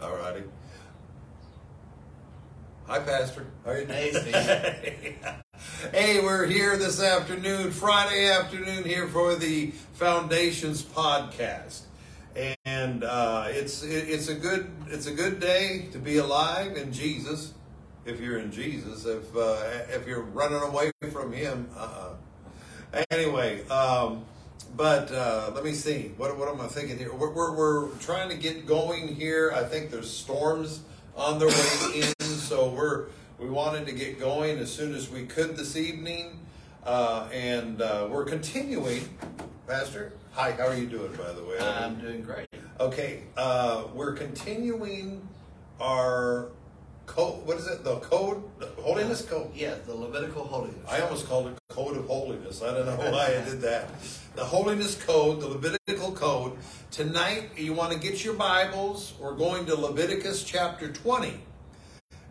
All righty. Hi, Pastor. How are you doing? Hey, hey, we're here this afternoon, Friday afternoon, here for the Foundations podcast, and uh, it's it, it's a good it's a good day to be alive in Jesus. If you're in Jesus, if uh, if you're running away from Him, uh-uh. Anyway, um, but uh, let me see. What, what am I thinking here? We're, we're, we're trying to get going here. I think there's storms on their way in, so we're we wanted to get going as soon as we could this evening, uh, and uh, we're continuing. Pastor, hi. How are you doing, by the way? I'm doing great. Okay, uh, we're continuing our code. What is it? The code, the holiness code. Yeah, the Levitical holiness. I almost called it Code of Holiness. I don't know why I did that. The Holiness Code, the Levitical Code. Tonight, you want to get your Bibles. We're going to Leviticus chapter 20.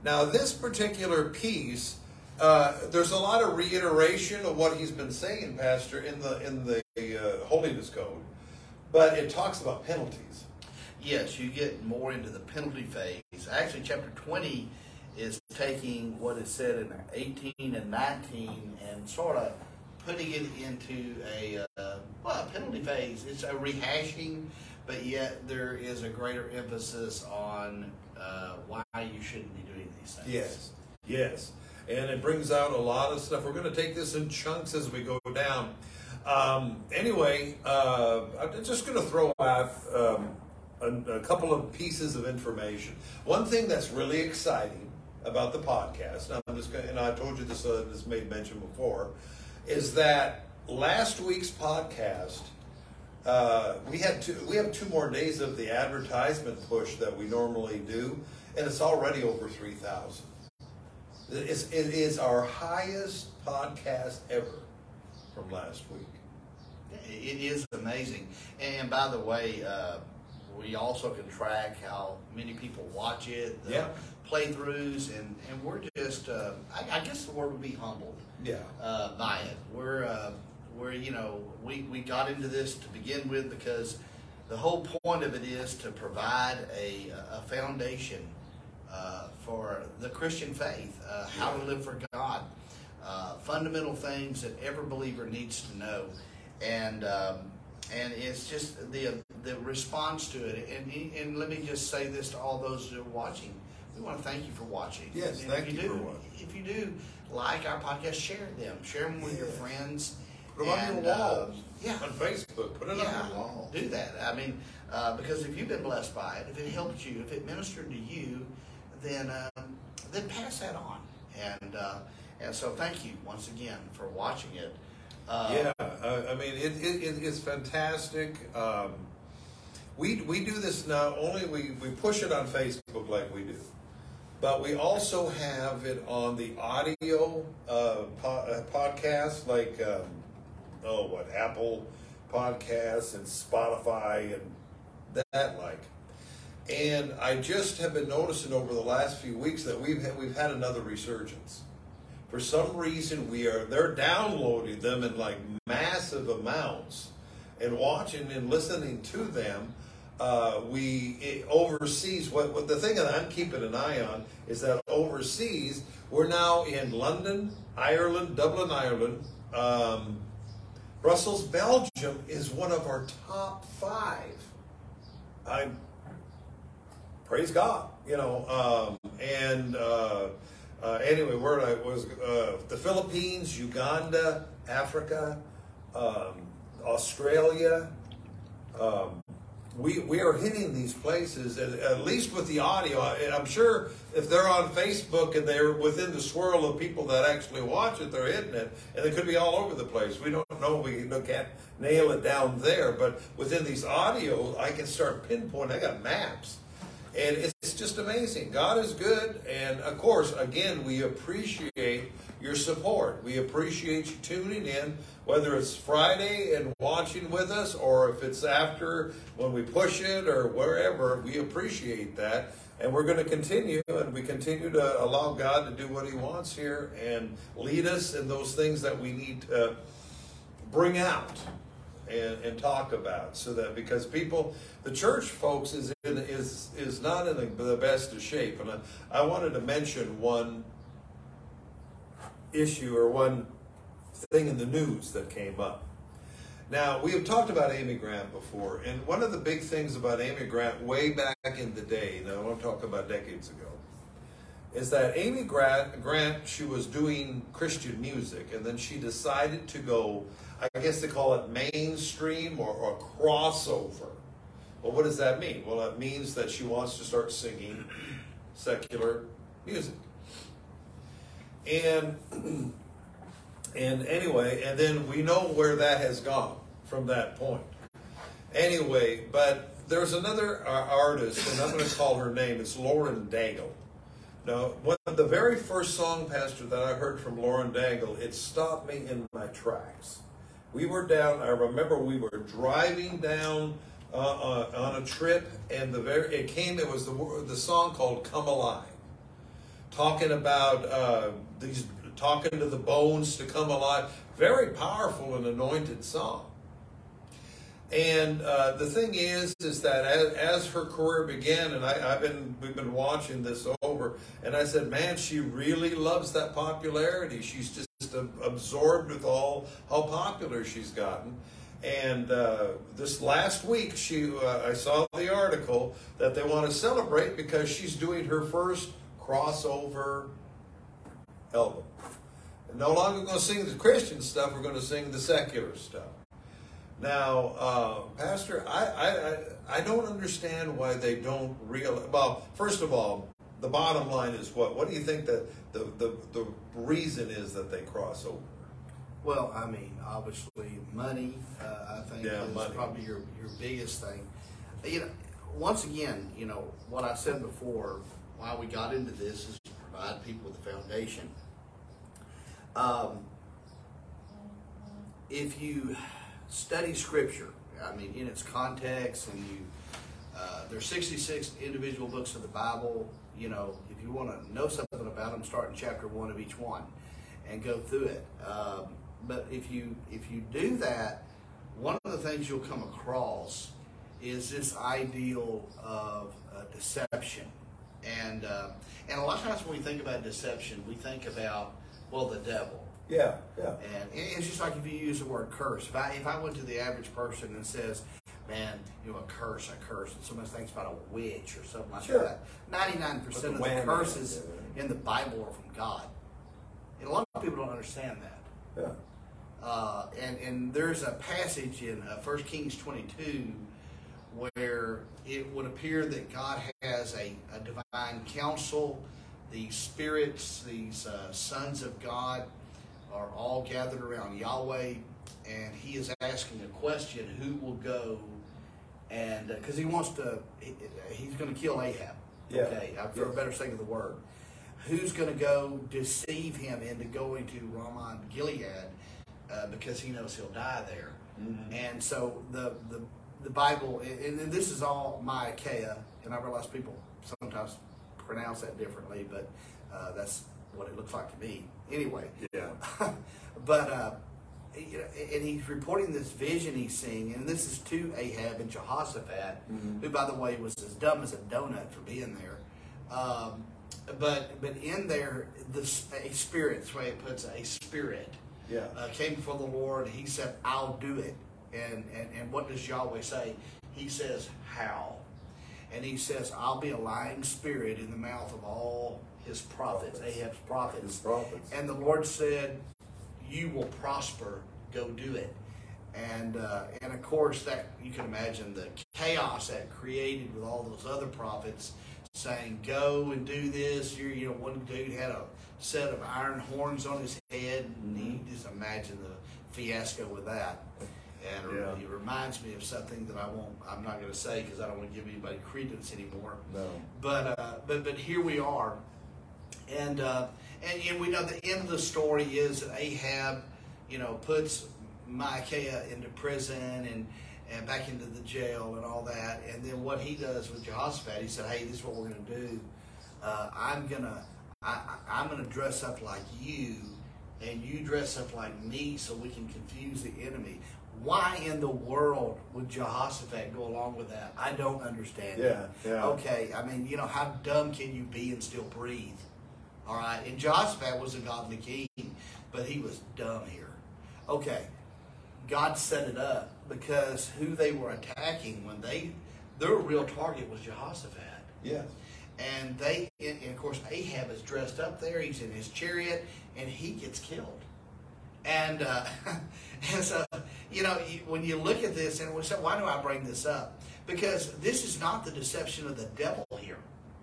Now, this particular piece, uh, there's a lot of reiteration of what he's been saying, Pastor, in the in the uh, Holiness Code, but it talks about penalties. Yes, you get more into the penalty phase. Actually, chapter 20 is taking what is said in 18 and 19 and sort of putting it into a uh, well, a penalty phase. It's a rehashing, but yet there is a greater emphasis on uh, why you shouldn't be doing these things. Yes, yes. And it brings out a lot of stuff. We're going to take this in chunks as we go down. Um, anyway, uh, I'm just going to throw out um, a, a couple of pieces of information. One thing that's really exciting about the podcast, and I'm just going, and I told you this, uh, this made mention before, is that last week's podcast, uh, we had two, we have two more days of the advertisement push that we normally do, and it's already over three thousand. It's, it is our highest podcast ever from last week. It is amazing. And by the way, uh, we also can track how many people watch it, the Yeah. playthroughs, and, and we're just, uh, I, I guess the word would be humbled Yeah. uh, by it. We're, uh, we're, you know, we, we got into this to begin with because the whole point of it is to provide a, a foundation uh, for the Christian faith, uh, how to live for God, uh, fundamental things that every believer needs to know, and um, and it's just the the response to it. And and let me just say this to all those who are watching: we want to thank you for watching. Yes, And thank if you do, for watching. If you do like our podcast, share them, share them with your friends. Put them on And, your uh, walls. yeah. On Facebook. Put it Yeah, on your wall. do that. I mean, uh, because if you've been blessed by it, if it helped you, if it ministered to you, then um, then pass that on. And uh, and so thank you once again for watching it. Uh, Yeah, I, I mean it, it, it- it's fantastic. Um, we we do this not only we we push it on Facebook like we do, but we also have it on the audio uh, po- uh, podcast like um, oh what Apple Podcasts and Spotify and that like. And I just have been noticing over the last few weeks that we've had, we've had another resurgence. For some reason, we are they're downloading them in like massive amounts and watching and listening to them. Uh, we overseas. What, what the thing that I'm keeping an eye on is that overseas we're now in London, Ireland, Dublin, Ireland. Um, Brussels, Belgium is one of our top five. I praise God, you know. Um, and uh, uh, anyway, where I was uh, the Philippines, Uganda, Africa, um, Australia. Um, we we are hitting these places, at, at least with the audio. And I'm sure if they're on Facebook and they're within the swirl of people that actually watch it, they're hitting it, and it could be all over the place. We don't know. We can't nail it down there, but within these audio, I can start pinpointing. I got maps. And it's just amazing. God is good. And of course, again, we appreciate your support. We appreciate you tuning in, whether it's Friday and watching with us or if it's after when we push it or wherever. We appreciate that. And we're going to continue, and we continue to allow God to do what He wants here and lead us in those things that we need to bring out. And, and talk about so that because people the church folks is in, is is not in the, the best of shape. And I, I wanted to mention one issue or one thing in the news that came up. Now we have talked about amy grant before and one of the big things about amy grant way back in the day now i'm talking about decades ago is that amy grant, grant she was doing christian music and then she decided to go I guess they call it mainstream or, or crossover. Well, what does that mean? Well, it means that she wants to start singing secular music. And and anyway, and then we know where that has gone from that point. Anyway, but there's another uh, artist, and I'm going to call her name. It's Lauren Daigle. Now, one the very first song, Pastor, that I heard from Lauren Daigle, it stopped me in my tracks. We were down. I remember we were driving down uh, uh, on a trip, and the very it came. It was the the song called "Come Alive," talking about uh, these talking to the bones to come alive. Very powerful and anointed song. And uh, the thing is, is that as, as her career began, and I, have been, we've been watching this over, and I said, man, she really loves that popularity. She's just absorbed with all how popular she's gotten. And uh, this last week, she uh, I saw the article that they want to celebrate because she's doing her first crossover album. No longer going to sing the Christian stuff; we're going to sing the secular stuff. Now, uh, Pastor, I, I I don't understand why they don't real. Well, first of all, the bottom line is what? What do you think that the, the, the reason is that they cross over? Well, I mean, obviously, money. Uh, I think yeah, is money. probably your your biggest thing. You know, once again, you know what I said before. Why we got into this is to provide people with a foundation. Um, if you study Scripture, I mean, in its context, and you uh, there's 66 individual books of the Bible you know, you want to know something about them, start in chapter one of each one and go through it. Um, but if you if you do that, one of the things you'll come across is this ideal of uh, deception, and uh, and a lot of times when we think about deception, we think about well the devil. Yeah, yeah. And it's just like if you use the word curse. If I if I went to the average person and says, man, you know, a curse, a curse, and someone thinks about a witch or something like sure. that. Ninety-nine percent of the curses in the Bible are from God, and a lot of people don't understand that. Yeah. Uh, and and there's a passage in uh, 1 Kings twenty-two where it would appear that God has a, a divine council. These spirits, these uh, sons of God, are all gathered around Yahweh, and He is asking a question: Who will go and because uh, he wants to, he, he's going to kill Ahab. Yeah. Okay, for a better sake of the word. Who's going to go deceive him into going to Ramoth Gilead uh, because he knows he'll die there? Mm-hmm. And so the the the Bible, and, and this is all Micaiah, and I realize people sometimes pronounce that differently, but uh, that's what it looks like to me. Anyway. Yeah. but uh, and he's reporting this vision he's seeing, and this is to Ahab and Jehoshaphat, mm-hmm. who, by the way, was as dumb as a donut for being there. Um, but but in there, the a spirit, that's the way it puts it, a spirit, yeah. uh, came before the Lord. He said, "I'll do it." And, and and what does Yahweh say? He says, "How?" And he says, "I'll be a lying spirit in the mouth of all his prophets, prophets. Ahab's prophets. His prophets." And the Lord said, you will prosper. Go do it. And uh, and of course that you can imagine the chaos that created with all those other prophets saying, "Go and do this." You're, you know, one dude had a set of iron horns on his head, and you just imagine the fiasco with that. And yeah. it reminds me of something that I won't. I'm not going to say because I don't want to give anybody credence anymore. No. But uh, but but here we are, and uh, and, and we know the end of the story is that Ahab, you know, puts Micaiah into prison and, and back into the jail and all that. And then what he does with Jehoshaphat, he said, hey, this is what we're going to do. Uh, I'm going to I, I'm going to dress up like you, and you dress up like me so we can confuse the enemy. why in the world would Jehoshaphat go along with that? I don't understand. Yeah, yeah. Okay, I mean, you know, how dumb can you be and still breathe? All right, and Jehoshaphat was a godly king, but he was dumb here. Okay, God set it up because who they were attacking when they, their real target was Jehoshaphat. Yes. And they, and of course, Ahab is dressed up there. He's in his chariot, and he gets killed. And, uh, and so, you know, when you look at this, and we say, why do I bring this up? Because this is not the deception of the devil here.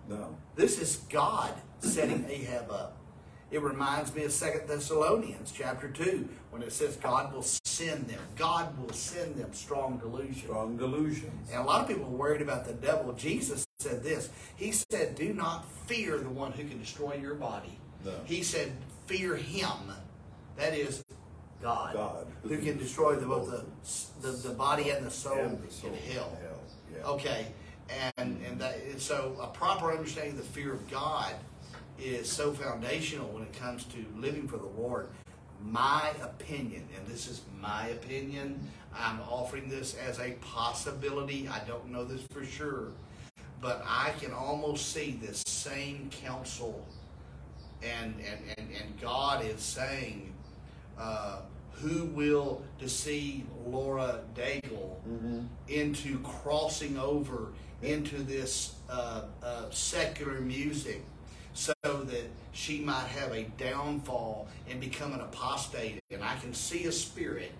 No. This is God setting Ahab up. It reminds me of Second Thessalonians chapter 2 when it says God will send them. God will send them strong delusion. Strong delusions. And a lot of people are worried about the devil. Jesus said this. He said, Do not fear the one who can destroy your body. No. He said, Fear him. That is God. God. Who can destroy the, both the, the, the body and the soul, And the soul in hell. hell, yeah. Okay. And, and, that, and so a proper understanding of the fear of God is so foundational when it comes to living for the Lord. My opinion, and this is my opinion, I'm offering this as a possibility. I don't know this for sure, but I can almost see this same council, and and and, and God is saying, uh, who will deceive Lauren Daigle into crossing over into this uh, uh, secular music so that she might have a downfall and become an apostate. And I can see a spirit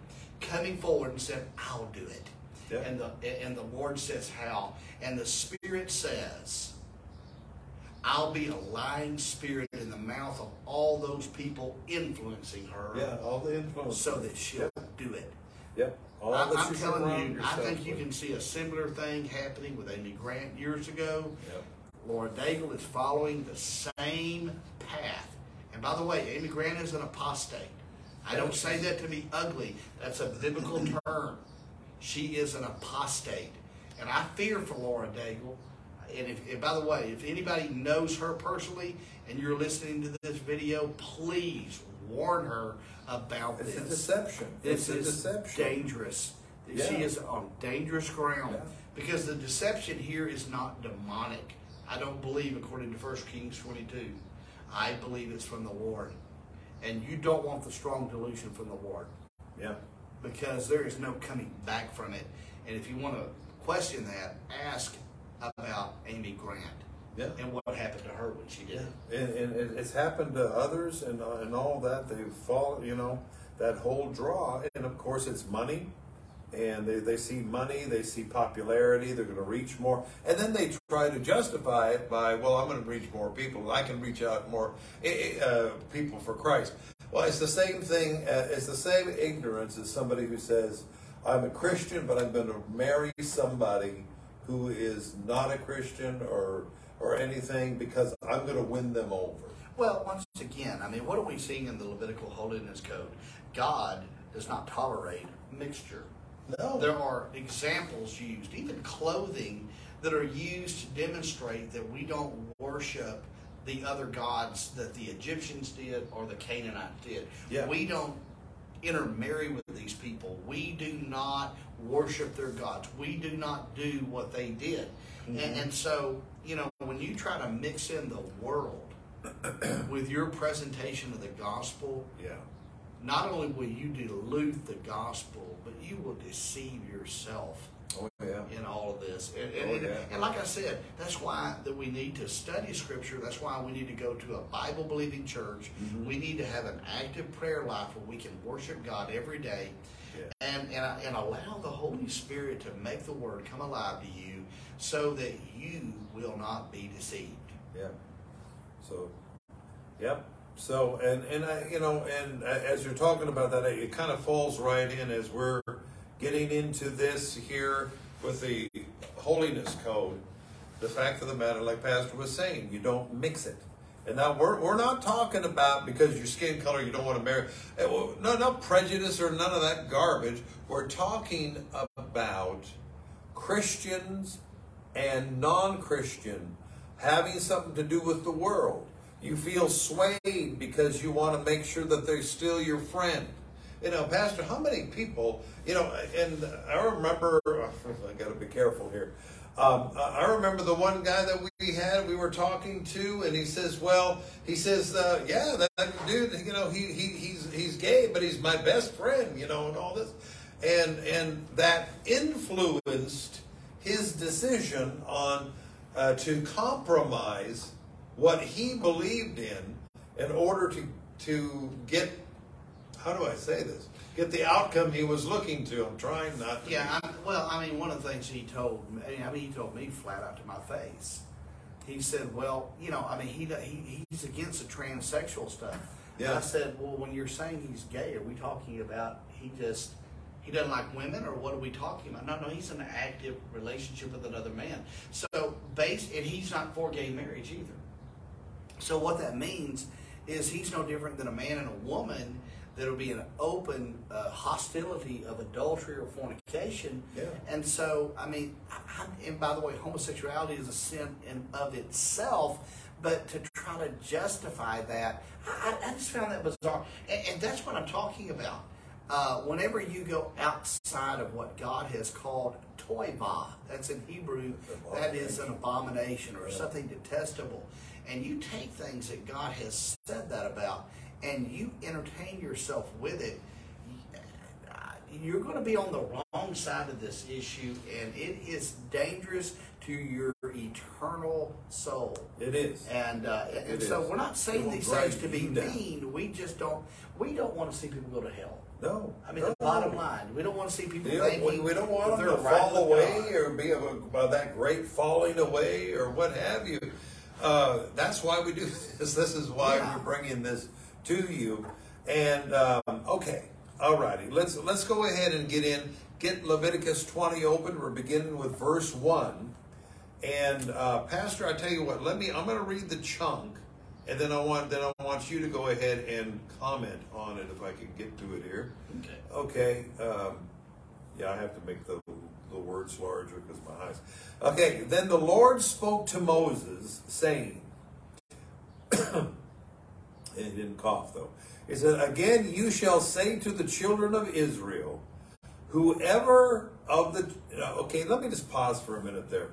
coming forward and said, I'll do it. Yeah. And the and the Lord says how. And the Spirit says, I'll be a lying spirit in the mouth of all those people influencing her Yeah, all the influence. so that she'll do it. Yep. All I'm, I'm telling you, I think you can see a similar thing happening with Amy Grant years ago. Yep. Lauren Daigle is following the same path. And by the way, Amy Grant is an apostate. I don't say that to be ugly. That's a biblical term. She is an apostate. And I fear for Lauren Daigle. And if, and by the way, if anybody knows her personally and you're listening to this video, please warn her about It's a deception. This it's a is deception. dangerous. She is on dangerous ground Yeah. because the deception here is not demonic. I don't believe, according to 1 Kings 22, I believe it's from the Lord. And you don't want the strong delusion from the Lord Yeah. because there is no coming back from it. And if you want to question that, ask about Amy Grant Yeah. and what happened to her when she did it. And, and it's happened to others and, uh, and all that. They've fallen, you know, that whole draw. And of course, it's money. And they, they see money, they see popularity, they're going to reach more. And then they try to justify it by, well, I'm going to reach more people. I can reach out more eh, eh, uh, people for Christ. Well, it's the same thing, uh, it's the same ignorance as somebody who says, I'm a Christian, but I'm going to marry somebody who is not a Christian or, or anything because I'm going to win them over. Well, once again, I mean, what are we seeing in the Levitical Holiness Code? God does not tolerate mixture. No. There are examples used, even clothing, that are used to demonstrate that we don't worship the other gods that the Egyptians did or the Canaanites did. Yeah. We don't intermarry with these people. We do not worship their gods. We do not do what they did. And, mm-hmm. and so, you know, when you try to mix in the world with your presentation of the gospel, Yeah. not only will you dilute the gospel, but you will deceive yourself Oh, yeah. in all of this. And, and, Oh, yeah. and like I said, that's why that we need to study Scripture. That's why we need to go to a Bible believing church. Mm-hmm. We need to have an active prayer life where we can worship God every day, Yeah. and and and allow the Holy Spirit to make the Word come alive to you, so that you will not be deceived. Yeah. So, yep. So, and, and I, you know, and uh, as you're talking about that, it kind of falls right in as we're getting into this here with the holiness code. The fact of the matter, like Pastor was saying, you don't mix it. And now we're, we're not talking about because your skin color you don't want to marry. eh, No, no prejudice or none of that garbage. We're talking about Christians and non-Christian having something to do with the world. You feel swayed because you want to make sure that they're still your friend. You know, Pastor, how many people, you know, and I remember, I got to be careful here. Um, I remember the one guy that we had, we were talking to, and he says, "Well, he says, uh, yeah, that, that, dude, you know, he, he he's he's gay, but he's my best friend, you know, and all this, and and that influenced his decision on uh, to compromise what he believed in in order to to get how do I say this? Get the outcome he was looking to. I'm trying not to. Yeah, I, well, I mean, one of the things he told me, I mean, he told me flat out to my face. He said, "Well, you know, I mean, he, he he's against the transsexual stuff." Yeah. I said, "Well, when you're saying he's gay, are we talking about he just he doesn't like women, or what are we talking about?" No, no, he's in an active relationship with another man. So, based, and he's not for gay marriage either. So, what that means is he's no different than a man and a woman there'll be an open uh, hostility of adultery or fornication. Yeah. And so, I mean, I, and by the way, homosexuality is a sin in of itself. But to try to justify that, I, I just found that bizarre. And, and that's what I'm talking about. Uh, whenever you go outside of what God has called toevah, that's in Hebrew, that is an abomination or something detestable, and you take things that God has said that about, and you entertain yourself with it, you're going to be on the wrong side of this issue, and it is dangerous to your eternal soul. It is. And uh, and so is. we're not saying these things to be you down. mean. We just don't. We don't want to see people go to hell. No. I mean, no. the bottom line, we don't want to see people thinking we, we don't want them to right fall away or be of, a, of that great falling away or what have you. Uh, that's why we do this. This is why Yeah. we're bringing this to you. And um, okay, all righty. Let's let's go ahead and get in. Get Leviticus 20 open. We're beginning with verse one. And uh, Pastor, I tell you what. Let me. I'm going to read the chunk, and then I want then I want you to go ahead and comment on it if I can get to it here. Okay. Okay. Um, yeah, I have to make the, the words larger because my eyes. Okay. Then the Lord spoke to Moses, saying, and he didn't cough though. He said, Again, you shall say to the children of Israel, whoever of the. Okay, let me just pause for a minute there.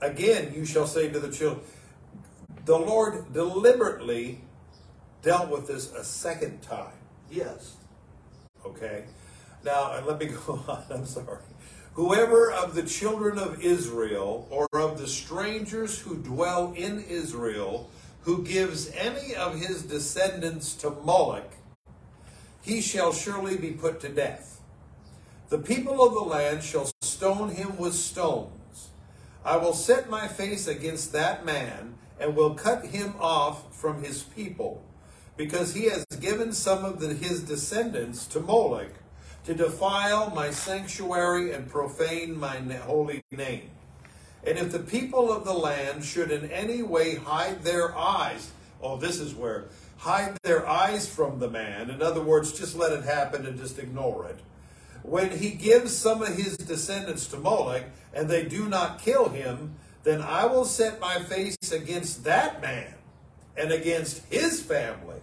Again, you shall say to the children. The Lord deliberately dealt with this a second time. Yes. Okay. Now, let me go on. I'm sorry. Whoever of the children of Israel or of the strangers who dwell in Israel who gives any of his descendants to Moloch, he shall surely be put to death. The people of the land shall stone him with stones. I will set my face against that man and will cut him off from his people, because he has given some of the, his descendants to Moloch to defile my sanctuary and profane my holy name. And if the people of the land should in any way hide their eyes, oh, this is where hide their eyes from the man. In other words, just let it happen and just ignore it. When he gives some of his descendants to Moloch and they do not kill him, then I will set my face against that man and against his family,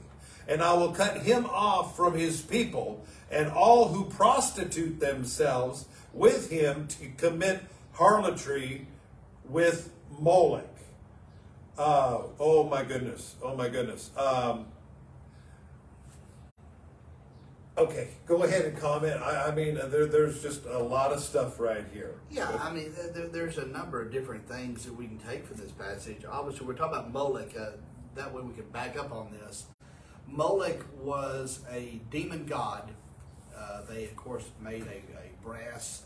and I will cut him off from his people, and all who prostitute themselves with him to commit harlotry with Moloch. Uh, oh my goodness! Oh my goodness! Um, okay, go ahead and comment. I, I mean, there, there's just a lot of stuff right here. Yeah, I mean, th- th- there's a number of different things that we can take from this passage. Obviously, we're talking about Moloch. Uh, that way, we can back up on this. Moloch was a demon god. Uh, they, of course, made a, a brass.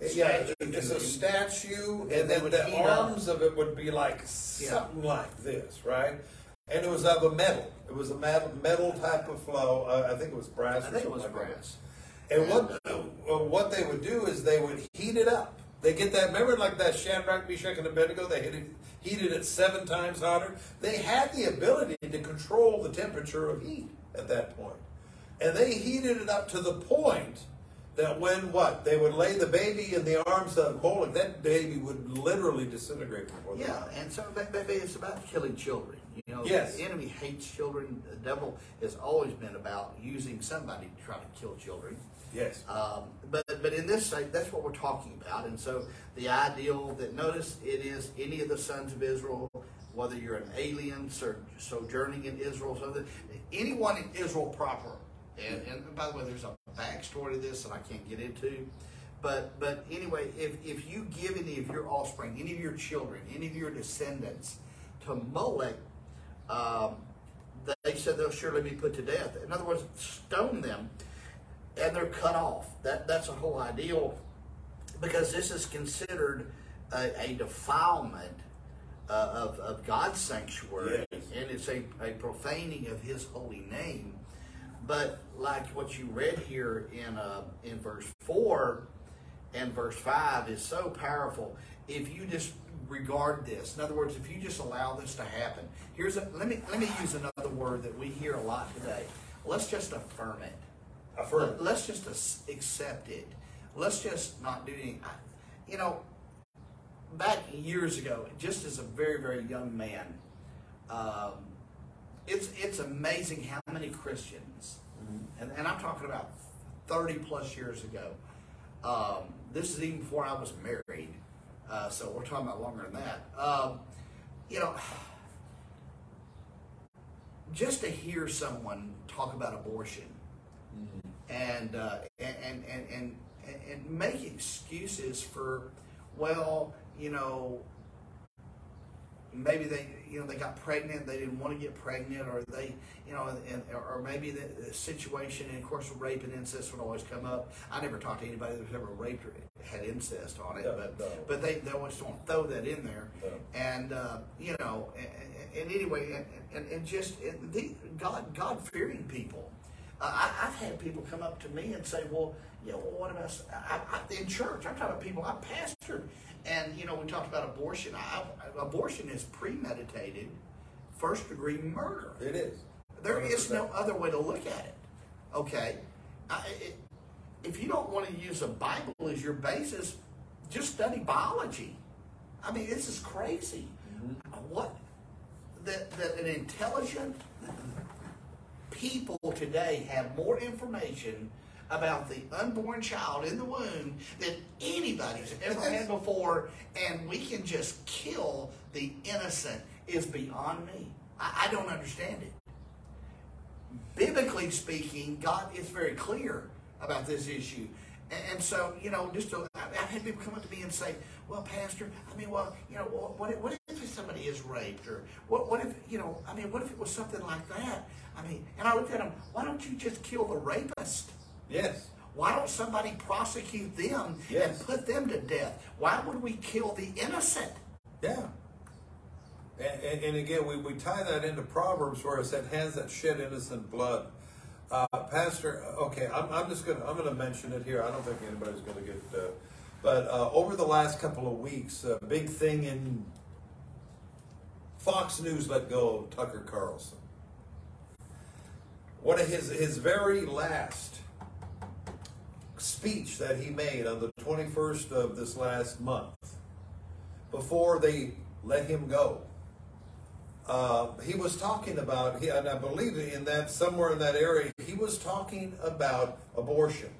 Yeah, it's a statue, And and then would the heat up. arms of it would be like something like this, right? And it was of a metal. It was a metal, metal type of flow. Uh, I think it was brass. I or think it something was like that. brass. And what uh, what they would do is they would heat it up. They get that. Remember, like that Shadrach, Meshach, and Abednego. They hit it, heated it seven times hotter. They had the ability to control the temperature of heat at that point, and they heated it up to the point that when what they would lay the baby in the arms of Moloch, that baby would literally disintegrate before Yeah, and so but it's about killing children. You know, Yes. the enemy hates children. The devil has always been about using somebody to try to kill children. Yes. Um, but but in this site, that's what we're talking about. And so the ideal that notice it is any of the sons of Israel, whether you're an alien so, sojourning in Israel, so that anyone in Israel proper. And, and by the way, there's a backstory to this that I can't get into. But but anyway, if, if you give any of your offspring, any of your children, any of your descendants to Molech, um, they said they'll surely be put to death. In other words, stone them and they're cut off. That that's a whole ideal because this is considered a, a defilement uh, of, of God's sanctuary, Yes. and it's a, a profaning of His holy name. But like what you read here in uh, in verse four and verse five is so powerful. If you just regard this, in other words, if you just allow this to happen, here's a, let me let me use another word that we hear a lot today. Let's just affirm it. Affirm. Let- Let's just accept it. Let's just not do anything. I- You know, back years ago, just as a very, very young man, um, it's it's amazing how many Christians, and, and I'm talking about 30 plus years ago. Um, this is even before I was married, uh, so we're talking about longer than that. Um, you know, just to hear someone talk about abortion and, uh, and, and, and, and, and make excuses for, well, you know, maybe they, you know, they got pregnant, they didn't want to get pregnant, or they, you know, and, or maybe the, the situation, and of course, rape and incest would always come up. I never talked to anybody that was ever raped or had incest on it, No, but no. but they, they always don't throw that in there. No. And uh, you know, and, and anyway, and, and, and just and the, God God fearing people. Uh, I, I've had people come up to me and say, "Well, you know, well, what about I, I, in church?" I'm talking about people I pastored, and you know, we talked about abortion. I, abortion is premeditated, first degree murder. It is. There is 100%. no other way to look at it. Okay, I, it, if you don't want to use the Bible as your basis, just study biology. I mean, this is crazy. Mm-hmm. What that that an intelligent people today have more information about the unborn child in the womb than anybody's ever had before, and we can just kill the innocent is beyond me. I, I don't understand it. Biblically speaking, God is very clear about this issue. And, so, you know, just to, I've had people come up to me and say, well, Pastor, I mean, well, you know, what, what, if, what if somebody is raped? Or what, what if, you know, I mean, what if it was something like that? I mean, and I looked at them, why don't you just kill the rapist? Yes. Why don't somebody prosecute them Yes. and put them to death? Why would we kill the innocent? Yeah. And, and, and again, we, we tie that into Proverbs where it said, hands that shed innocent blood. Uh, Pastor, okay, I'm, I'm just gonna I'm gonna mention it here. I don't think anybody's gonna get. Uh, but uh, over the last couple of weeks, a big thing in Fox News let go of Tucker Carlson. One of his his very last speech that he made on the 21st of this last month before they let him go. Uh, he was talking about, and I believe in that somewhere in that area, he was talking about abortion,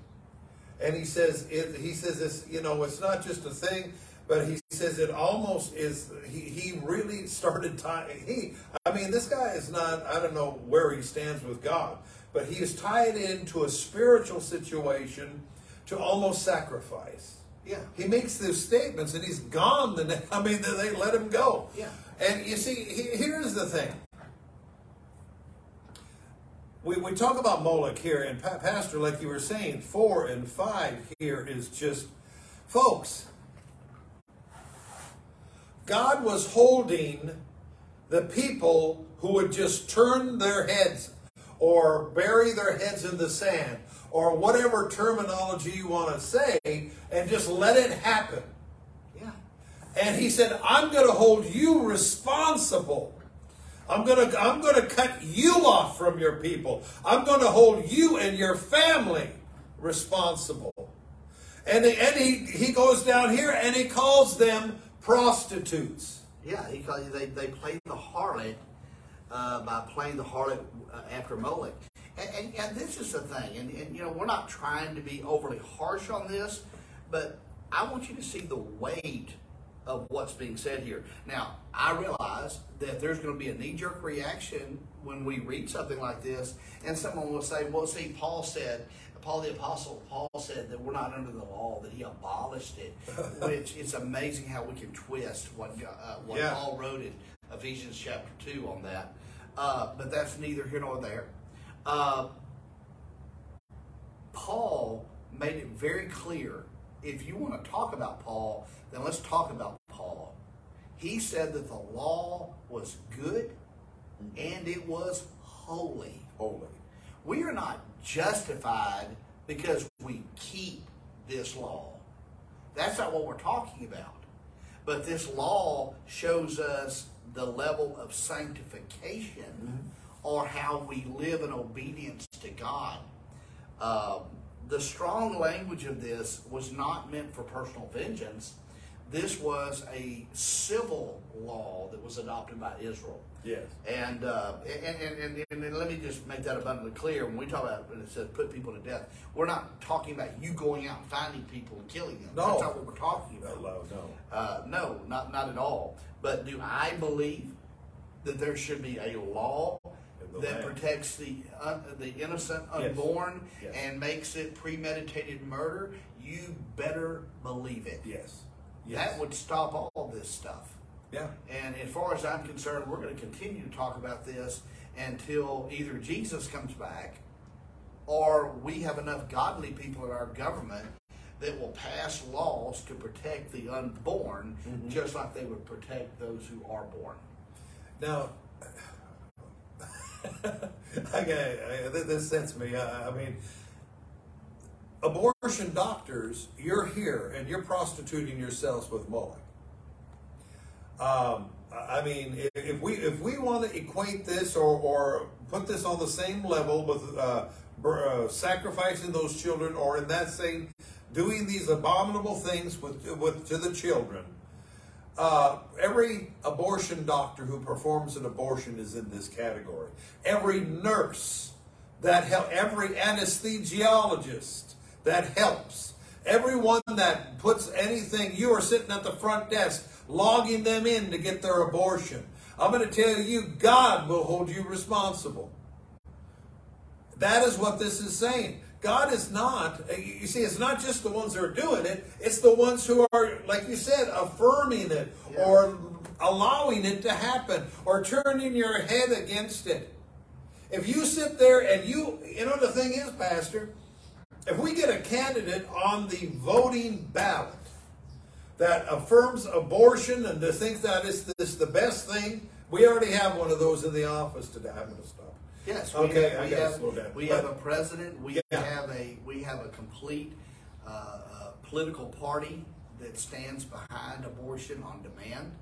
and he says it. He says this, you know, it's not just a thing, but he says it almost is. He he really started tying. He, I mean, this guy is not. I don't know where he stands with God, but he is tied into a spiritual situation to almost sacrifice. Yeah. He makes those statements and he's gone the next, I mean, they let him go. Yeah. And you see, he, here's the thing. We, we talk about Moloch here, and pa- Pastor, like you were saying, four and five here is just, folks, God was holding the people who would just turn their heads or bury their heads in the sand or whatever terminology you want to say and just let it happen. Yeah. And he said, I'm going to hold you responsible. I'm going to I'm going to cut you off from your people. I'm going to hold you and your family responsible. And, and he, he goes down here and he calls them prostitutes. Yeah, he they, they play the harlot uh, by playing the harlot uh, after Moloch. And, and, and this is the thing, and, and you know, we're not trying to be overly harsh on this, but I want you to see the weight of what's being said here. Now, I realize that there's going to be a knee jerk reaction when we read something like this, and someone will say, Well, see, Paul said, Paul the Apostle, Paul said that we're not under the law, that he abolished it, which it's amazing how we can twist what, uh, what Yeah. Paul wrote in Ephesians chapter 2 on that. Uh, but that's neither here nor there. Uh, Paul made it very clear if you want to talk about Paul, then let's talk about Paul. He said that the law was good and it was holy. Holy. We are not justified because we keep this law. That's not what we're talking about. But this law shows us the level of sanctification or how we live in obedience to God. Um, the strong language of this was not meant for personal vengeance. This was a civil law that was adopted by Israel. Yes. And, uh, and, and, and, let me just make that abundantly clear. When we talk about when it says put people to death, we're not talking about you going out and finding people and killing them. No. That's not what we're talking about. No, no. Uh, no, not, not at all. But do I believe that there should be a law that protects the un, the innocent Yes. unborn Yes. and makes it premeditated murder? You better believe it. Yes. Yes. That would stop all this stuff. Yeah. And as far as I'm concerned, we're going to continue to talk about this until either Jesus comes back or we have enough godly people in our government that will pass laws to protect the unborn mm-hmm. just like they would protect those who are born. Now, okay, I, this sets me. I, I mean, abortion doctors, you're here and you're prostituting yourselves with Moloch. Um, I mean, if, we if we want to equate this or, or put this on the same level with uh, uh, sacrificing those children, or in that same doing these abominable things with with to the children, uh, every abortion doctor who performs an abortion is in this category. Every nurse that help, every anesthesiologist that helps, everyone that puts anything, you are sitting at the front desk logging them in to get their abortion. I'm going to tell you, God will hold you responsible. That is what this is saying. God is not, uh, you see, it's not just the ones who are doing it, it's the ones who are, like you said, affirming it Yeah. or allowing it to happen or turning your head against it. If you sit there and you, you know, the thing is, Pastor, if we get a candidate on the voting ballot that affirms abortion and to think that is this the best thing, we already have one of those in the office today. I'm going to stop. Yes. We Okay, have, we have. We But- have a president. We Yeah. have a we have a complete uh, uh, political party that stands behind abortion on demand,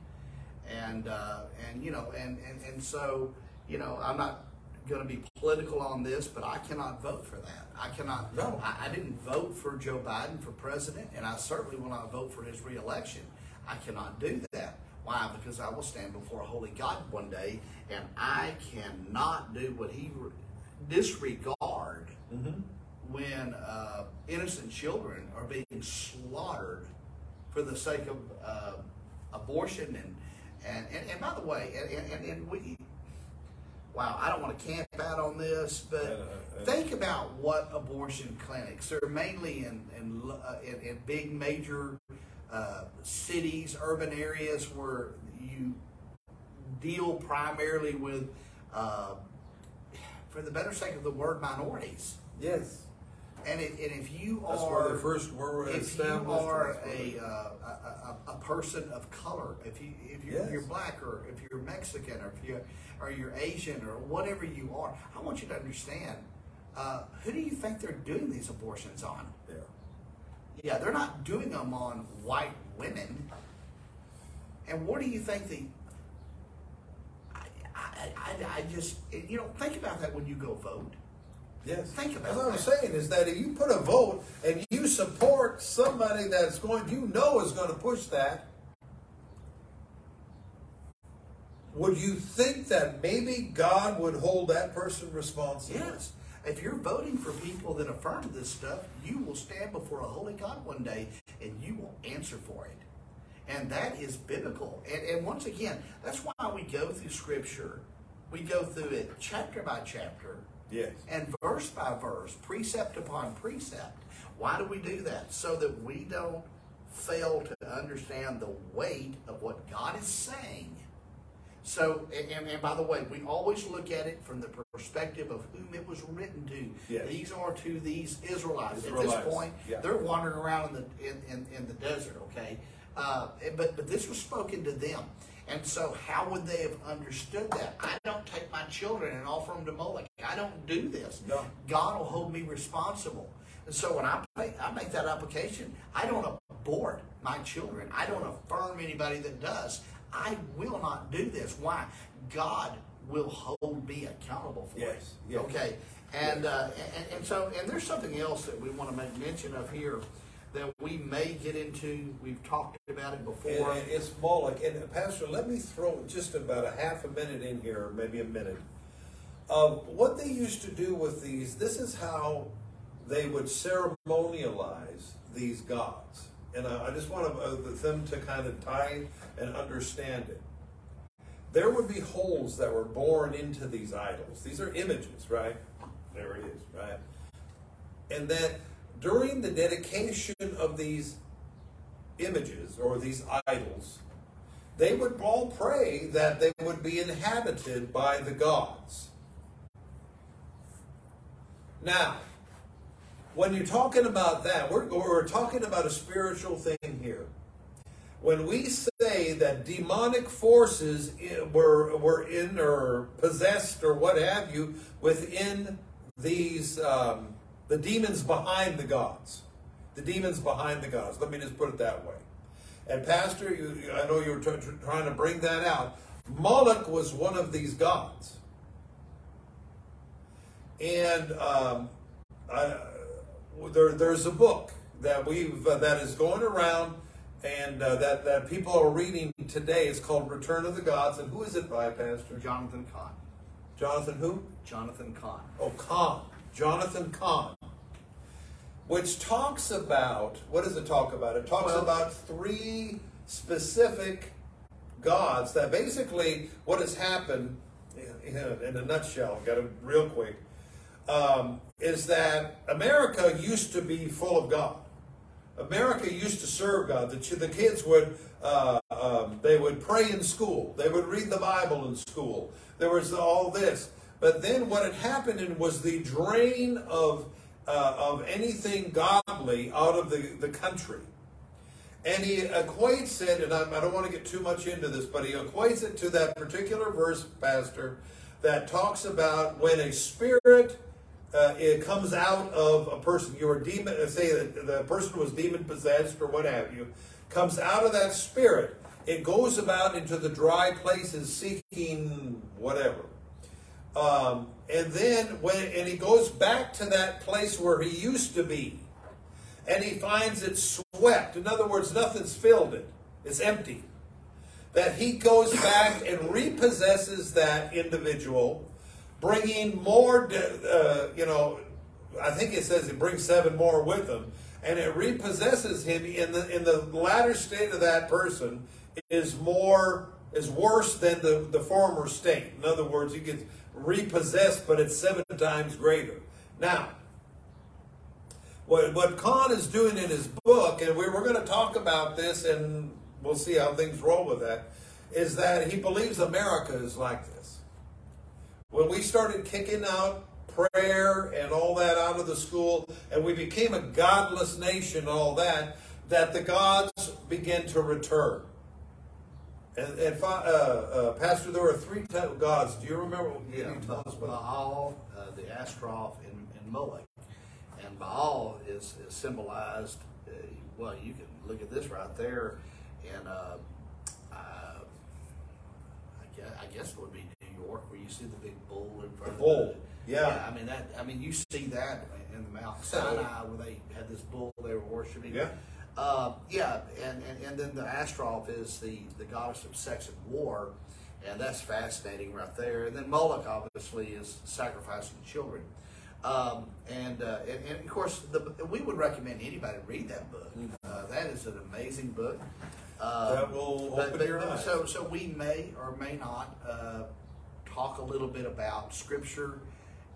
and uh, and you know and, and and so you know I'm not going to be political on this, but I cannot vote for that. I cannot. No. I, I didn't vote for Joe Biden for president, and I certainly will not vote for his reelection. I cannot do that. Why? Because I will stand before a holy God one day, and I cannot do what he re- disregard when uh, innocent children are being slaughtered for the sake of uh, abortion and and, and and by the way, and, and, and we. Wow, I don't want to camp out on this, but Uh, uh, think about what abortion clinics. They're mainly in in, uh, in, in big major uh, cities, urban areas where you deal primarily with, uh, for the better sake of the word, minorities. Yes. And, it, and if you That's are the first were if you are a, uh, a, a, a person of color, if you if you're, Yes. you're black or if you're Mexican or if you or you're Asian or whatever you are, I want you to understand uh, who do you think they're doing these abortions on? yeah. Yeah, they're not doing them on white women. And what do you think the? I, I, I, I just you know think about that when you go vote. Yes. Think about That's what I'm saying is that if you put a vote and you support somebody that's going, you know is going to push that, would you think that maybe God would hold that person responsible? Yes. If you're voting for people that affirm this stuff, you will stand before a holy God one day and you will answer for it. And that is biblical. And, and once again, that's why we go through Scripture. We go through it chapter by chapter Yes. and verse by verse, precept upon precept. Why do we do that? So that we don't fail to understand the weight of what God is saying. So, and, and, by the way, we always look at it from the perspective of whom it was written to. Yes. These are to these Israelites. At this point, yeah. they're wandering around in the in, in, in the desert. Okay, uh, but but this was spoken to them. And so, how would they have understood that? I don't take my children and offer them to Moloch. I don't do this. No. God will hold me responsible. And so, when I make, I make that application, I don't abort my children. I don't affirm anybody that does. I will not do this. Why? God will hold me accountable for Yes, it. yes. Okay. And, uh, and and so and there's something else that we want to make mention of here that we may get into. We've talked about it before. and it's Moloch. And uh, Pastor, let me throw just about a half a minute in here, or maybe a minute. Of what they used to do with these, this is how they would ceremonialize these gods. And I, just want uh, them to kind of tie and understand it. There would be holes that were born into these idols. These are images, right? There it is, right? And that during the dedication of these images or these idols, they would all pray that they would be inhabited by the gods. Now, when you're talking about that, we're, we're talking about a spiritual thing here. When we say that demonic forces were, were in or possessed or what have you within these, um, the demons behind the gods, the demons behind the gods, let me just put it that way. And Pastor, you, I know you were tr- tr- trying to bring that out. Moloch was one of these gods. And um, I, there, there's a book that we've uh, that is going around, and uh, that that people are reading today. It's called Return of the Gods. And who is it by, Pastor? Jonathan Cahn. Jonathan who? Jonathan Cahn. Oh, Cahn. Jonathan Cahn. Which talks about what does it talk about? It talks Well- about three specific gods that basically what has happened in, in a nutshell, got it real quick, um, is that America used to be full of God. America used to serve God. The, the kids would uh, um, they would pray in school. They would read the Bible in school. There was all this. But then what had happened was the drain of uh, of anything godly out of the, the country. And he equates it, and I, I don't want to get too much into this, but he equates it to that particular verse, Pastor, that talks about when a spirit uh, it comes out of a person. You demon. uh, Say that the person was demon possessed or what have you, comes out of that spirit. It goes about into the dry places seeking whatever. Um, and then when and he goes back to that place where he used to be, and he finds it swept. In other words, nothing's filled it; it's empty. That he goes back and repossesses that individual, bringing more. Uh, you know, I think it says he brings seven more with him, and it repossesses him in the in the latter state of that person is more is worse than the the former state. In other words, he gets repossessed, but it's seven times greater. Now, what what Cahn is doing in his book, and we, we're going to talk about this, and we'll see how things roll with that, is that he believes America is like this. When we started kicking out prayer and all that out of the school, and we became a godless nation, and all that, that the gods began to return. And, and uh, uh, Pastor, there were three gods. Do you remember? Yeah, you tell us about- Baal, uh, the Astaroth, and, and Moloch. And Baal is, is symbolized, uh, well, you can look at this right there, and uh, uh, I, guess, I guess it would be York, where you see the big bull in front The bull. of Yeah. I mean that. I mean you see that in the Mount Sinai where they had this bull they were worshiping. Yeah. Uh, yeah, and, and, and then the Astaroth is the, the goddess of sex and war, and that's fascinating right there. And then Moloch obviously is sacrificing children. Um, and, uh, and, and of course, the, we would recommend anybody read that book. Uh, that is an amazing book. Uh, That will but- open but- your eyes. So, so we may or may not uh, talk a little bit about Scripture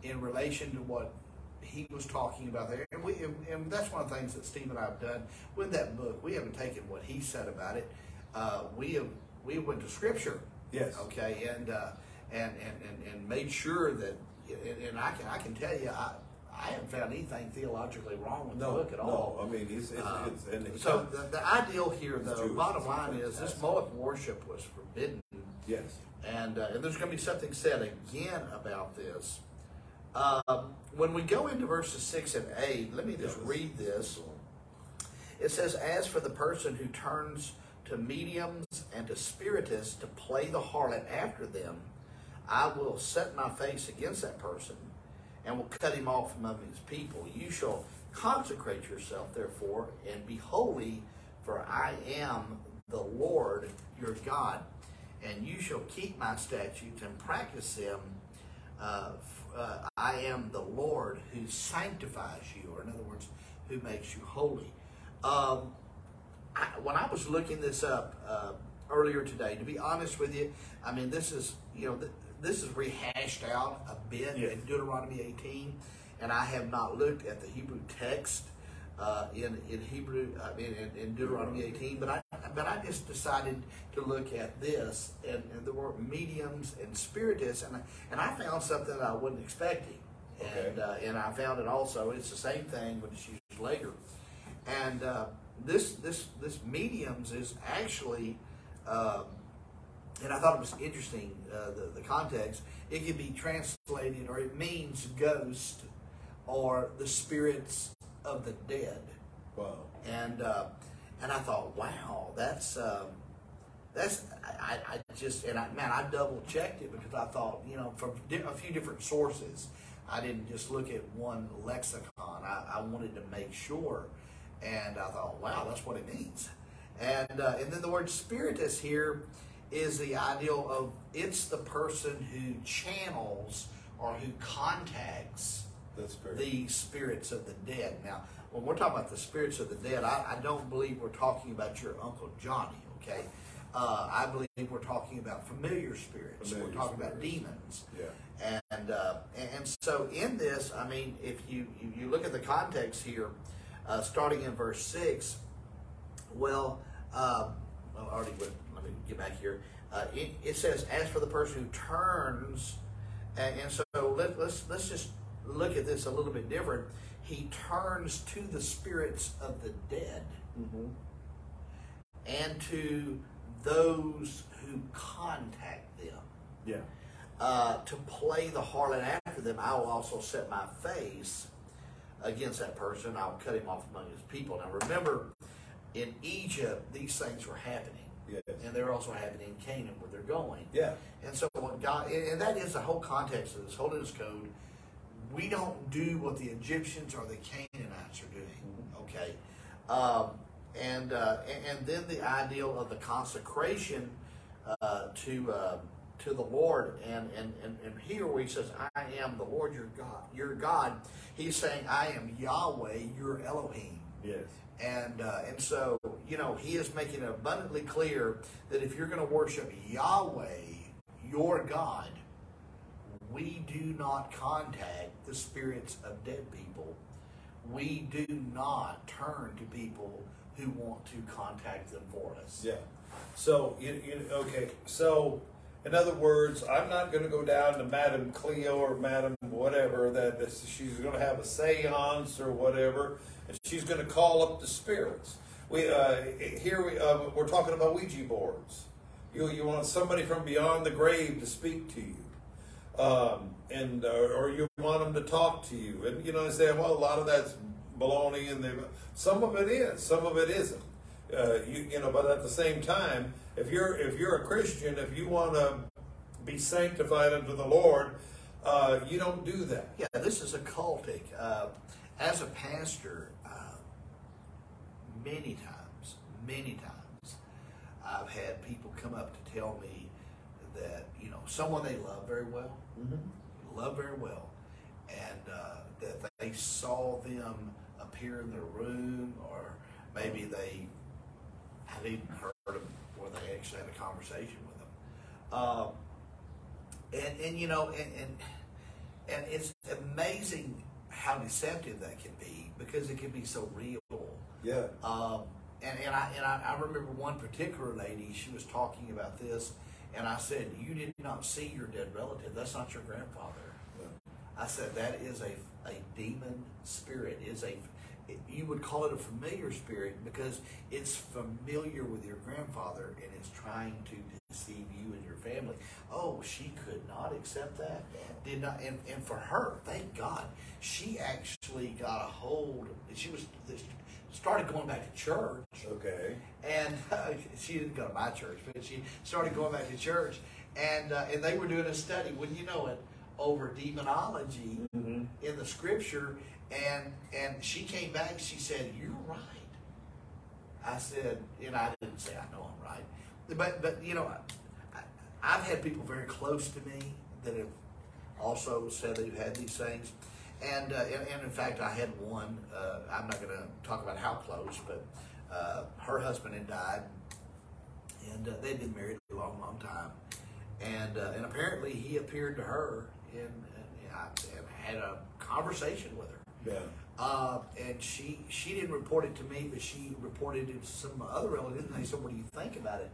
in relation to what he was talking about there, and we and, and that's one of the things that Steve and I have done with that book. We haven't taken what he said about it. Uh, we have we went to Scripture, Yes. okay, and uh, and, and and and made sure that, and, and I can I can tell you I. I haven't found anything theologically wrong with No, the book at all. no, I mean, it's, it's, Um, it's, it's. so the, the ideal here, though, Jewish. bottom line is this Moloch worship was forbidden, Yes. and, uh, and there's going to be something said again about this. Um, when we go into verses six and eight, let me just read this. It says, "As for the person who turns to mediums and to spiritists to play the harlot after them, I will set my face against that person." and will cut him off from among his people. You shall consecrate yourself, therefore, and be holy, for I am the Lord your God. And you shall keep my statutes and practice them. Uh, uh, I am the Lord who sanctifies you, or in other words, who makes you holy. Um, I, when I was looking this up uh, earlier today, to be honest with you, I mean, this is, you know, th- this is rehashed out a bit Yeah. in Deuteronomy 18, and I have not looked at the Hebrew text uh, in in Hebrew uh, in, in, in Deuteronomy 18, but I but I just decided to look at this and, and the word mediums and spiritists, and I, and I found something that I wasn't expecting, and uh, and I found it also. It's the same thing, but it's used later, and uh, this this this mediums is actually. Um, and I thought it was interesting uh, the the context. It can be translated, or it means ghost, or the spirits of the dead. Wow. And uh, and I thought, wow, that's um, that's I, I just and I, man, I double checked it because I thought, you know, from di- a few different sources. I didn't just look at one lexicon. I, I wanted to make sure, and I thought, wow, that's what it means. And uh, and then the word spiritists here is the ideal of it's the person who channels or who contacts That's very. the spirits of the dead. Now, when we're talking about the spirits of the dead, I, I don't believe we're talking about your Uncle Johnny, okay? Uh, I believe we're talking about familiar spirits. Familiar we're talking about demons. Yeah. And, uh, and and so in this, I mean, if you you, you look at the context here, uh, starting in verse six, well, uh, well, I already went. Let me get back here. Uh, it, it says, "As for the person who turns," and, and so let, let's let's just look at this a little bit different. He turns to the spirits of the dead Mm-hmm. and to those who contact them Yeah. uh, to play the harlot after them, I will also set my face against that person. I'll cut him off among his people. Now remember, in Egypt, these things were happening. Yes. And they're also happening in Canaan where they're going. Yeah. And so what God, and that is the whole context of this holiness code. We don't do what the Egyptians or the Canaanites are doing. Okay. Um, and, uh, and and then the ideal of the consecration uh, to uh, to the Lord, and, and and and here where he says, "I am the Lord your God." Your God. He's saying, "I am Yahweh, your Elohim." Yes. And uh, and so you know he is making it abundantly clear that if you're going to worship Yahweh, your God, we do not contact the spirits of dead people. We do not turn to people who want to contact them for us. Yeah. So you, you okay. So in other words, I'm not going to go down to Madame Cleo or Madame whatever that she's going to have a séance or whatever, and she's going to call up the spirits. We uh, here we uh, we're talking about Ouija boards. You you want somebody from beyond the grave to speak to you, um, and uh, or you want them to talk to you, and you know I say, well, a lot of that's baloney, and they some of it is, some of it isn't. Uh, you, you know, but at the same time, if you're if you're a Christian, if you want to be sanctified unto the Lord, Uh, you don't do that. Yeah, this is occultic. Uh, as a pastor, uh, many times, many times, I've had people come up to tell me that you know someone they love very well, love very well, and uh, that they saw them appear in their room, or maybe they had even heard them where they actually had a conversation with them. Um, and and you know and and and it's amazing how deceptive that can be because it can be so real. Yeah. Um, and and I and I, I remember one particular lady. She was talking about this, and I said, "You did not see your dead relative. That's not your grandfather." I said that is a a demon spirit. Is a you would call it a familiar spirit because it's familiar with your grandfather and it's trying to deceive you and your family. Oh, she could not accept that. Did not, and, and for her, thank God, she actually got a hold. She was started going back to church. Okay. And uh, she didn't go to my church, but she started going back to church, and uh, and they were doing a study. Wouldn't you know it? Over demonology Mhm. in the scripture, and and she came back. She said, "You're right." I said, and I didn't say I know I'm right, but but you know, I, I've had people very close to me that have also said they've had these things, and uh, and, and in fact, I had one. Uh, I'm not going to talk about how close, but uh, her husband had died, and uh, they'd been married a long, long time, and uh, and apparently he appeared to her and, and, and had a conversation with her. Yeah. Uh, and she she didn't report it to me, but she reported it to some other relatives. And they said, "What do you think about it?"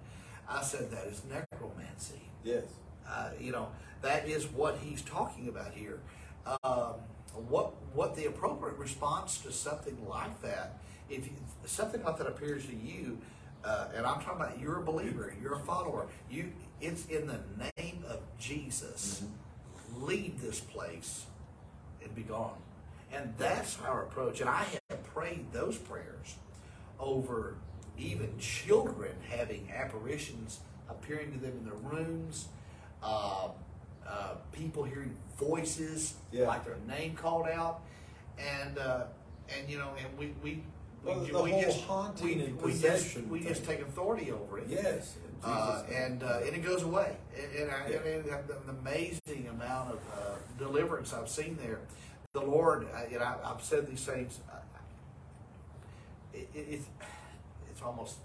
I said, "That is necromancy. Yes. Uh, you know, that is what he's talking about here. Um, what what the appropriate response to something like that? If you, something like that appears to you, uh, and I'm talking about you're a believer, you're a follower. You, it's in the name of Jesus. Leave this place and be gone. And that's our approach. And I have prayed those prayers over even children having apparitions appearing to them in their rooms, uh, uh, people hearing voices Yeah. like their name called out, and uh, and you know, and we we. we, Well, the we whole just, haunting we, and we just, we just take authority over it. Yes. Uh, and uh, and it goes away. And, and, I, Yeah. and it- an amazing amount of uh, deliverance I've seen there. The Lord, uh, and I, I've said these things. Uh, it, it, it's it's almost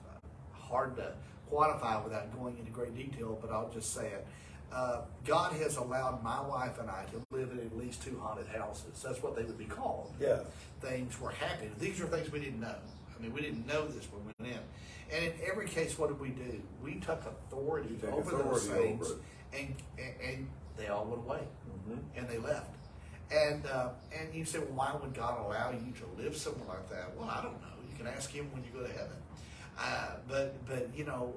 hard to quantify without going into great detail, but I'll just say it. Uh, God has allowed my wife and I to live in at least two haunted houses. That's what they would be called yeah. things were happening. These are things we didn't know. I mean, we didn't know this when we went in. And in every case, what did we do? We took authority take over those things, over and, and and they all went away, Mhm. and they left. And uh, and you say, well, why would God allow you to live somewhere like that? Well, I don't know. You can ask Him when you go to heaven. Uh, but but you know,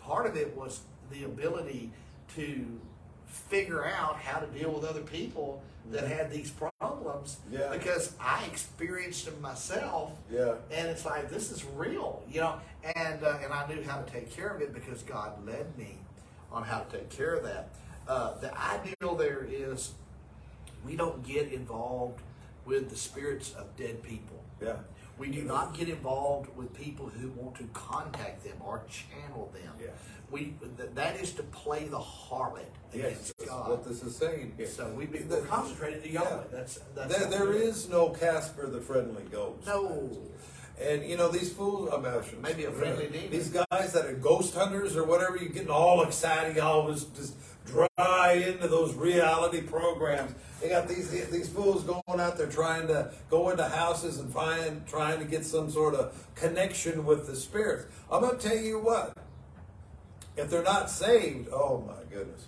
part of it was the ability to figure out how to deal with other people that had these problems Yeah. because I experienced them myself Yeah. and it's like this is real, you know. And uh, and I knew how to take care of it because God led me on how to take care of that. Uh, the ideal there is we don't get involved with the spirits of dead people. Yeah. We do not get involved with people who want to contact them or channel them. Yeah. We th- that is to play the harlot Yes. against That's God. what this is saying here. so we be The- concentrated to Yahweh. Yeah. That's that's There, there is no Casper the Friendly Ghost. no. And you know these fools, I'm actually Maybe a friendly demon. These guys that are ghost hunters or whatever, you're getting all excited, always just dry into those reality programs. They got these these fools going out there trying to go into houses and find trying to get some sort of connection with the spirits. I'm gonna tell you what. If they're not saved, oh my goodness.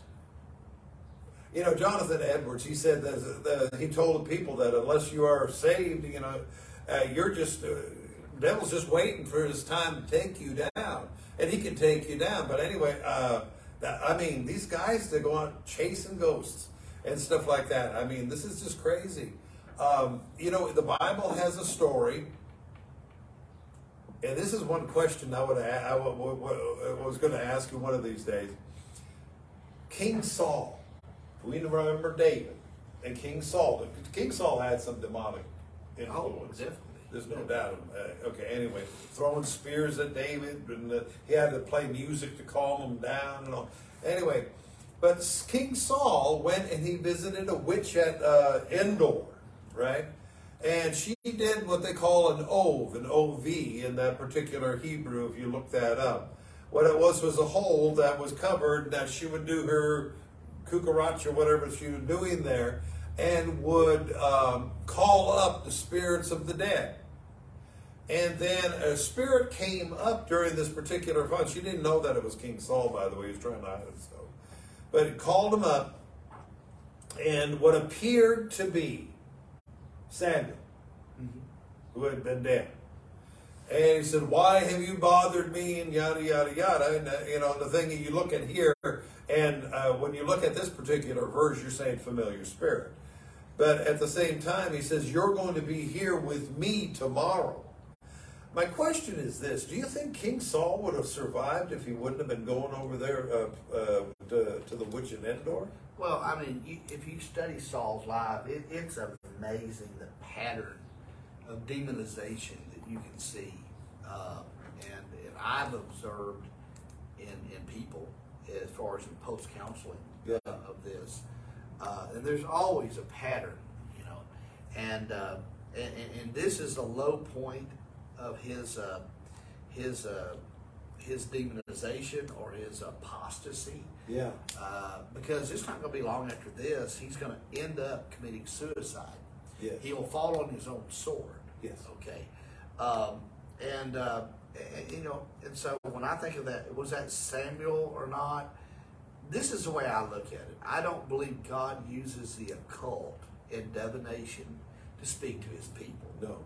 You know, Jonathan Edwards, he said that, that he told the people that unless you are saved, you know, uh, you're just, uh, devil's just waiting for his time to take you down. And he can take you down. But anyway, uh, that, I mean, these guys they go out chasing ghosts and stuff like that, I mean, this is just crazy. Um, you know, the Bible has a story. And this is one question I would I wa- was going to ask you one of these days. King Saul, we remember David. and King Saul. King Saul had some demonic Oh, influence. definitely. There's no doubt. Uh, okay, anyway, throwing spears at David, and uh, he had to play music to calm him down and all. Anyway, but King Saul went and he visited a witch at uh, Endor, right? And she did what they call an ov, an ov in that particular Hebrew. If you look that up, what it was was a hole that was covered that she would do her kukarach or whatever she was doing there, and would um, call up the spirits of the dead. And then a spirit came up during this particular fun. She didn't know that it was King Saul, by the way. He was trying to hide himself. But it called him up, and what appeared to be Samuel, who had been dead. And he said, Why have you bothered me? And yada, yada, yada. And, uh, you know, the thing that you look at here, and uh, when you look at this particular verse, you're saying familiar spirit. But at the same time, he says, You're going to be here with me tomorrow. My question is this Do you think King Saul would have survived if he wouldn't have been going over there uh, uh, to, to the witch in Endor? Well, I mean, you, if you study Saul's life, it, it's amazing the pattern of demonization that you can see, uh, and, and I've observed in in people as far as in post counseling Yeah. uh, of this, uh, and there's always a pattern, you know, and uh, and, and, this is the low point of his uh, his uh, his demonization or his apostasy Yeah. uh, because it's not going to be long after this. He's going to end up committing suicide. Yes. He will fall on his own sword. Yes. Okay. Um, and, uh, and, you know, and so when I think of that, was that Samuel or not? This is the way I look at it. I don't believe God uses the occult and divination to speak to his people. No.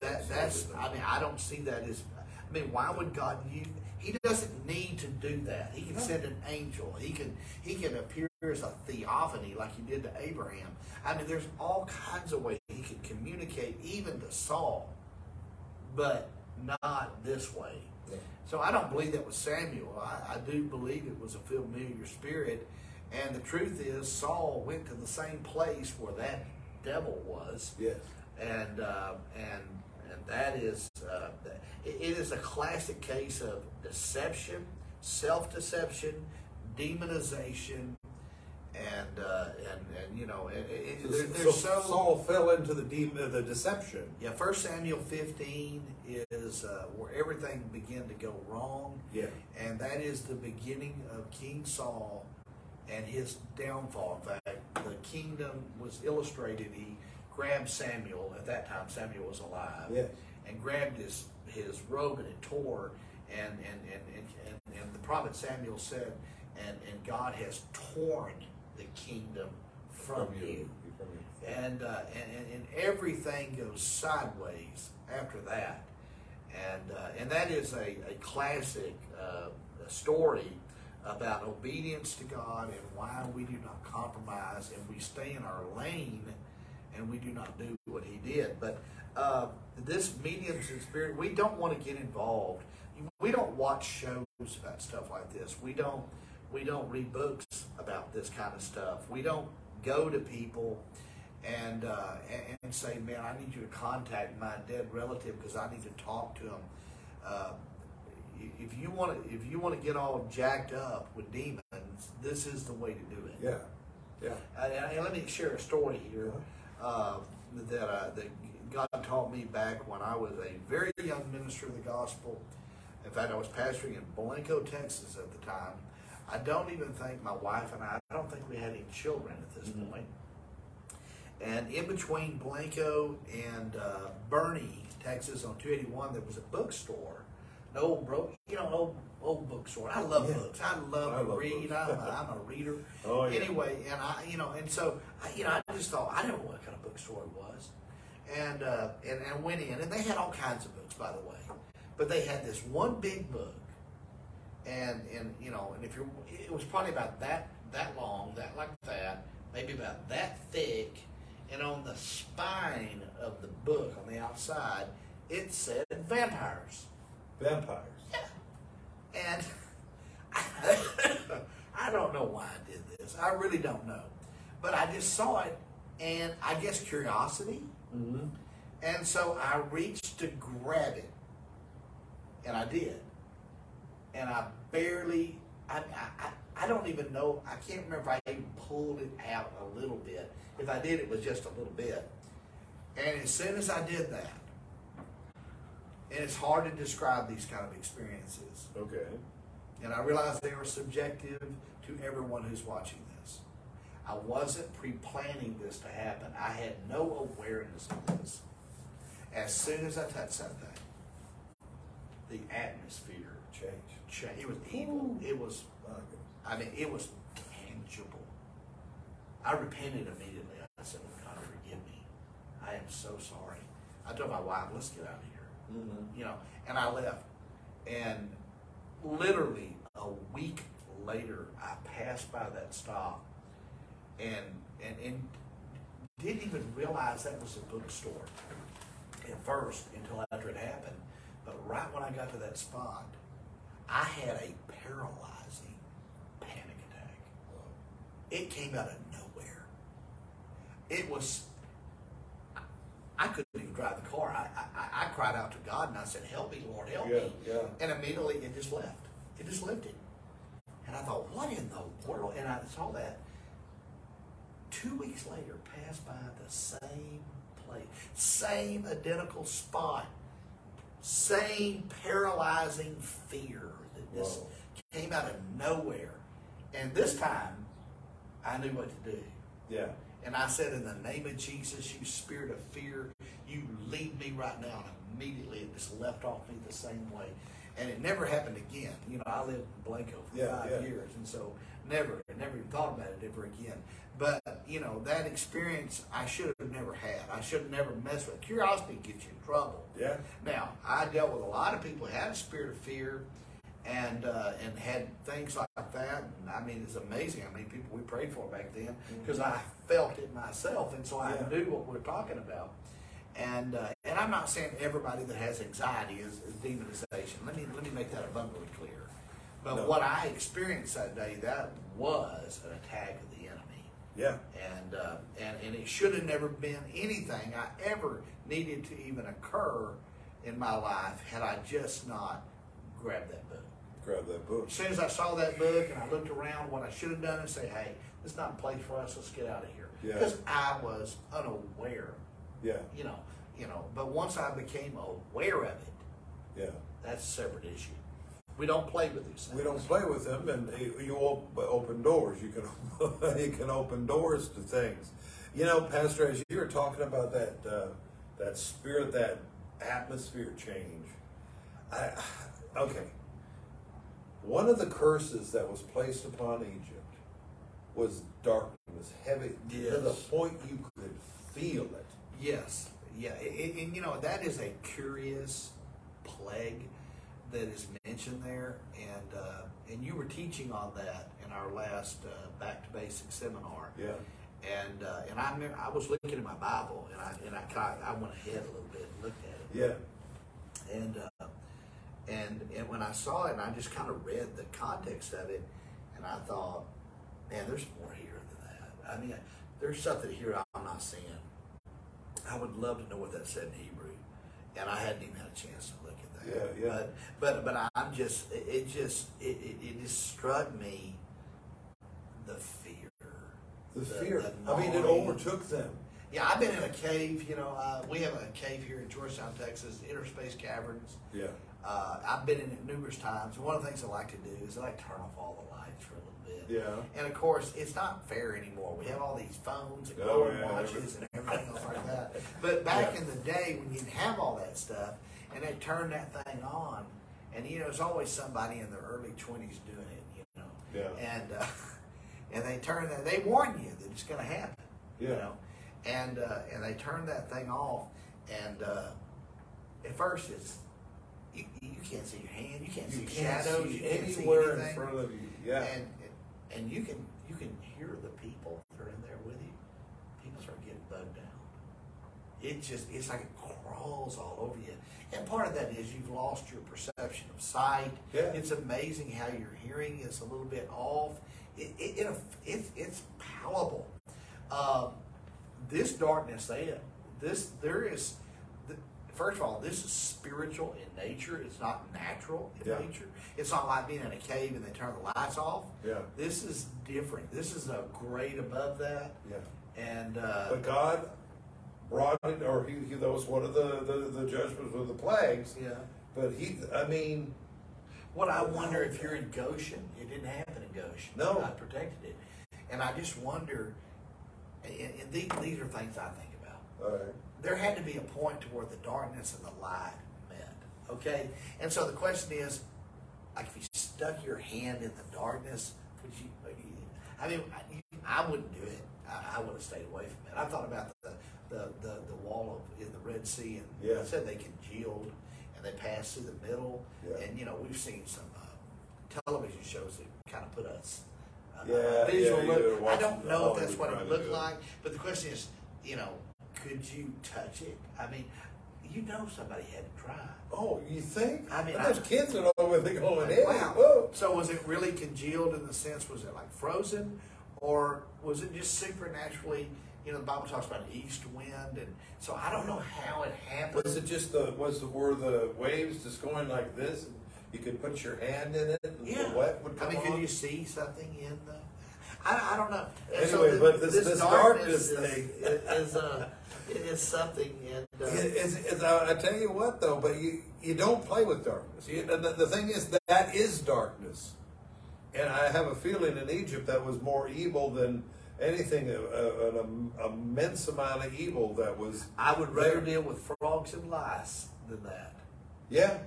That, that's, I mean, I don't see that as, I mean, why would God use, he doesn't need to do that. He can send an angel. He can, he can appear as a theophany like he did to Abraham. I mean, there's all kinds of ways he can communicate even to Saul, but not this way. Yeah. So I don't believe that was Samuel. I, I do believe it was a familiar spirit. And the truth is, Saul went to the same place where that devil was Yes. and uh, and and that is uh, it, is a classic case of deception, self-deception, demonization, and uh, and and you know, it, it, there, there's so Saul fell into the deep, uh, the deception. yeah. First Samuel 15 is uh, where everything began to go wrong, Yeah. and that is the beginning of King Saul and his downfall. In fact, the kingdom was illustrated. He grabbed Samuel. At that time, Samuel was alive. Yes. And grabbed his, his robe and it tore. And, and, and, and, and, and the prophet Samuel said, and, and God has torn the kingdom from, you. From you. And, uh, and, and, and everything goes sideways after that. And, uh, and that is a, a classic uh, story about obedience to God and why we do not compromise and we stay in our lane and we do not do what he did. But uh, this mediums and spirit, we don't want to get involved. We don't watch shows about stuff like this. We don't we don't read books about this kind of stuff. We don't go to people and uh, and, and say, "Man, I need you to contact my dead relative because I need to talk to him." Uh, if you want to, if you want to get all jacked up with demons, this is the way to do it. Yeah. Yeah. And, and let me share a story here uh, that uh, that God taught me back when I was a very young minister of the gospel. In fact, I was pastoring in Blanco, Texas at the time. I don't even think my wife and I, I don't think we had any children at this point. And in between Blanco and uh, Boerne, Texas, on 281, there was a bookstore, an old bro, you know, old old bookstore. I love Yeah. books. I love I to love read. I'm, a, I'm a reader. Oh, yeah. Anyway, and I, you know, and so, I, you know, I just thought I didn't know what kind of bookstore it was, and uh, and and went in, and they had all kinds of books, by the way, but they had this one big book, and and you know, and if you're, it was probably about that that long, that like that, maybe about that thick, and on the spine of the book on the outside, it said vampires. Vampires. Yeah. And I don't know why I did this. I really don't know. But I just saw it and I guess curiosity. Mm-hmm. And so I reached to grab it, and I did. And I barely, I, I, I- I don't even know, I can't remember if I even pulled it out a little bit. If I did, it was just a little bit. And as soon as I did that, and it's hard to describe these kind of experiences, Okay. and I realized they were subjective to everyone who's watching this. I wasn't pre-planning this to happen. I had no awareness of this. As soon as I touched that thing, the atmosphere Change. changed. It was evil. It was, uh, I mean, it was tangible. I repented immediately. I said, "Oh, God, forgive me. I am so sorry. I told my wife, let's get out of here Mm-hmm. you know, and I left. And literally a week later, I passed by that stop and, and, and didn't even realize that was a bookstore at first until after it happened. But right when I got to that spot, I had a paralyzing panic attack. It came out of nowhere. It was I couldn't even drive the car. I, I, cried out to God and I said, Help me, Lord, help Yeah, me. yeah. And immediately it just left. It just lifted. And I thought, What in the world? And I saw that. Two weeks later, passed by the same place, same identical spot, same paralyzing fear that this Whoa. came out of nowhere. And this time, I knew what to do. Yeah. And I said, In the name of Jesus, you spirit of fear, you leave me right now. And immediately it just left off me the same way. And it never happened again. You know, I lived in Blanco for Yeah, five yeah. years. And so never, never even thought about it ever again. But, you know, that experience I should have never had. I should have never messed with. Curiosity gets you in trouble. Yeah. Now, I dealt with a lot of people who had a spirit of fear and uh, and had things like that. And I mean, it's amazing how many people we prayed for back then because I felt it myself, and so I knew what we're talking about. And uh, and I'm not saying everybody that has anxiety is, is demonization. Let me let me make that abundantly clear. But No. what I experienced that day, that was an attack of the enemy Yeah. and uh, and and it should have never been anything I ever needed to even occur in my life had I just not grabbed that book. Grab that book. As soon as I saw that book and I looked around, what I should have done is say, "Hey, this is not a place for us. Let's get out of here." Yeah. Because I was unaware, Yeah. you know, you know. But once I became aware of it, Yeah. that's a separate issue. We don't play with these things. We don't play with them, and you- open doors. You can you can open doors to things. You know, Pastor, as you were talking about that uh, that spirit, that atmosphere change. I okay. One of the curses that was placed upon Egypt was darkness, was heavy to the point you could feel it. Yes, yeah, it, and you know that is a curious plague that is mentioned there, and uh, and you were teaching on that in our last uh, Back to Basics seminar, Yeah. and uh, and I remember I was looking at my Bible, and I and I I went ahead a little bit and looked at it, Yeah. and uh, and and when I saw it, and I just kind of read the context of it, and I thought, man, there's more here than that. I mean, there's something here I'm not seeing. I would love to know what that said in Hebrew, and I hadn't even had a chance to look at that. Yeah, yeah. But but but I'm just it, just it, it, it just struck me the fear. The The- fear. the I mean, it overtook them. Yeah, I've been in a cave. You know, uh, we have a cave here in Georgetown, Texas, Inner Space Caverns. Yeah. Uh, I've been in it numerous times. One of the things I like to do is I like to turn off all the lights for a Yeah. And of course, it's not fair anymore. We have all these phones and Oh, yeah, watches and everything else like that. But back Yeah. in the day when you didn't have all that stuff, and they turned that thing on, and you know, there's always somebody in their early 20s doing it, you know. Yeah. And uh, and they turn that. They warn you that it's going to happen. You Yeah. know. And uh, and they turn that thing off, and uh, at first it's you, you can't see your hand, you can't You see can't shadows, see you can't see anywhere in front of you. Yeah. and and you can you can hear the people that are in there with you. People start getting bugged out. It just it's like it crawls all over you. And part of that is you've lost your perception of sight. Yeah. It's amazing how your hearing is a little bit off. It, it, it it's it's palpable. Um, this darkness, they this there is. First of all, this is spiritual in nature. It's not natural in Yeah. nature. It's not like being in a cave and they turn the lights off. Yeah. This is different. This is a grade above that. Yeah. And uh, But God brought it, or he, he that was one of the, the, the judgments of the plagues. yeah. But he, I mean, What I wonder if you're in Goshen, it didn't happen in Goshen. No. God protected it, and I just wonder. And, and these, these are things I think about. all right. There had to be a point to where the darkness and the light met. Okay, and so the question is, like, if you stuck your hand in the darkness, would you? I mean, I, I wouldn't do it. I, I would have stayed away from it. I thought about the the, the, the wall of in the Red Sea, and Yeah. I said they congealed and they passed through the middle. Yeah. And you know, we've seen some uh, television shows that kind of put us uh, Yeah, visual yeah, look. I don't know if that's what it looked like, but the question is, you know, could you touch it? I mean, you know, somebody had to try. Oh, you think? I mean, But I- kids know where they're going in. Wow. Whoa. So was it really congealed in the sense, was it like frozen? Or was it just supernaturally, you know, the Bible talks about an east wind. And so I don't know how it happened. Was it just the, was the, were the waves just going like this? and You could put your hand in it and yeah. the wet would come I mean, on? could you see something in the. I, I don't know. And Anyway, but this- this darkness thing- is, uh, is something. And, uh, It- it's, it's, I I tell you what though, but you, you don't play with darkness. You, the, the thing is that, that is darkness. And I have a feeling in Egypt that was more evil than anything, uh, uh, an immense amount of evil that was. I would rather deal with frogs and lice than that. Yeah.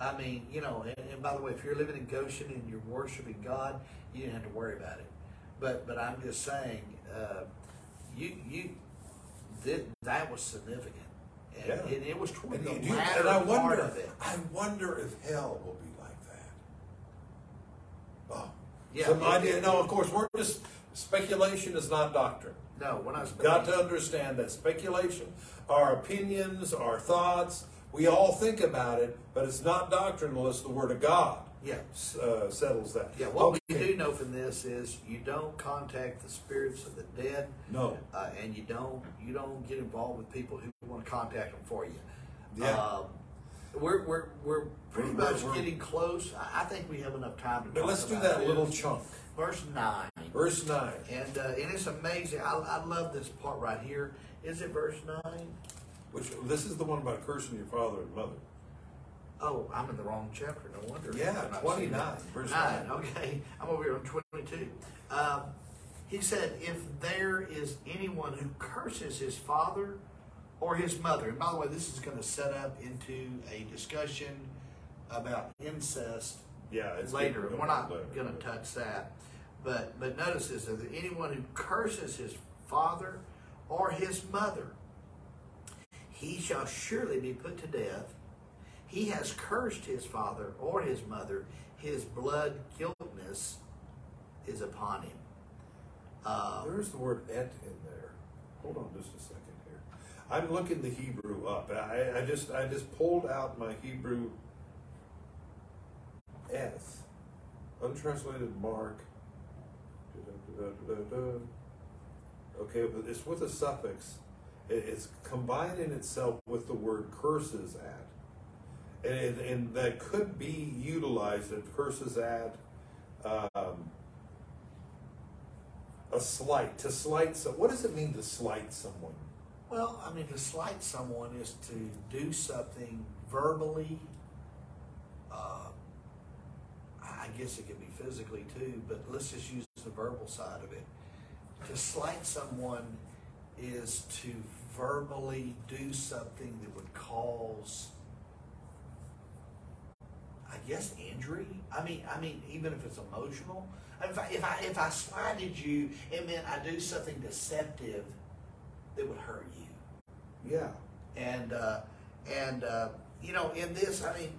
I mean, you know, and, and by the way, if you're living in Goshen and you're worshiping God, you didn't have to worry about it. But but I'm just saying, uh, you you that that was significant, and, Yeah. and it was toward And, the you latter and I part wonder, of it. I wonder if hell will be like that. Oh, Yeah, some it- idea. it- No, of course, we're just speculation is not doctrine. No, when I was Got to understand that speculation, our opinions, our thoughts, we all think about it, but it's not doctrine unless the Word of God yeah. uh, settles that. Yeah, what we do know from this is you don't contact the spirits of the dead, No. uh, and you don't you don't get involved with people who want to contact them for you. Yeah. Um, we're we're we're pretty We're- much we're- getting close. I think we have enough time to. But let's do that little chunk. Verse nine, Verse 9. and uh, and it's amazing. I, I love this part right here. Is it verse nine? Which This is the one about cursing your father and mother. Oh, I'm in the wrong chapter. No wonder. Yeah, I'm not 29, seeing that. verse nine. 9. Okay, I'm over here on 22. Um, he said, "If there is anyone who curses his father or his mother," and by the way, this is going to set up into a discussion about incest Yeah, it's later, we're not going to touch that. But but notice this: if anyone who curses his father or his mother, he shall surely be put to death. He has cursed his father or his mother; his blood guiltness is upon him. Uh, There's the word et in there. Hold on just a second here. I'm looking the Hebrew up. I, I just I just pulled out my Hebrew eth. Untranslated mark. Okay, but it's with a suffix. It, it's combining itself with the word curses at. And, and that could be utilized at curses at um, a slight to slight so what does it mean to slight someone well, I mean, to slight someone is to do something verbally. Uh, I guess it could be physically too, but let's just use the verbal side of it. To slight someone is to verbally do something that would cause, I guess, injury. I mean, I mean, even if it's emotional. If I if I, if I slighted you, it meant I do something deceptive that would hurt you. Yeah. And uh, and uh, you know in this i mean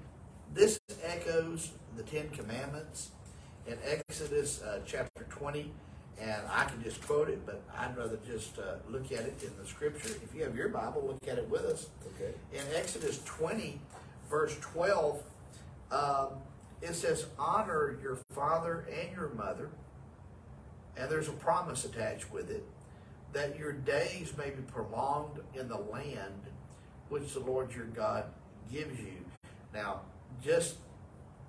this echoes the ten commandments in exodus uh, chapter 20 and i can just quote it but i'd rather just uh, look at it in the scripture. If you have your bible look at it with us. Okay. In exodus 20 verse 12 um, it says honor your father and your mother and there's a promise attached with it that your days may be prolonged in the land which the Lord your God gives you. Now, just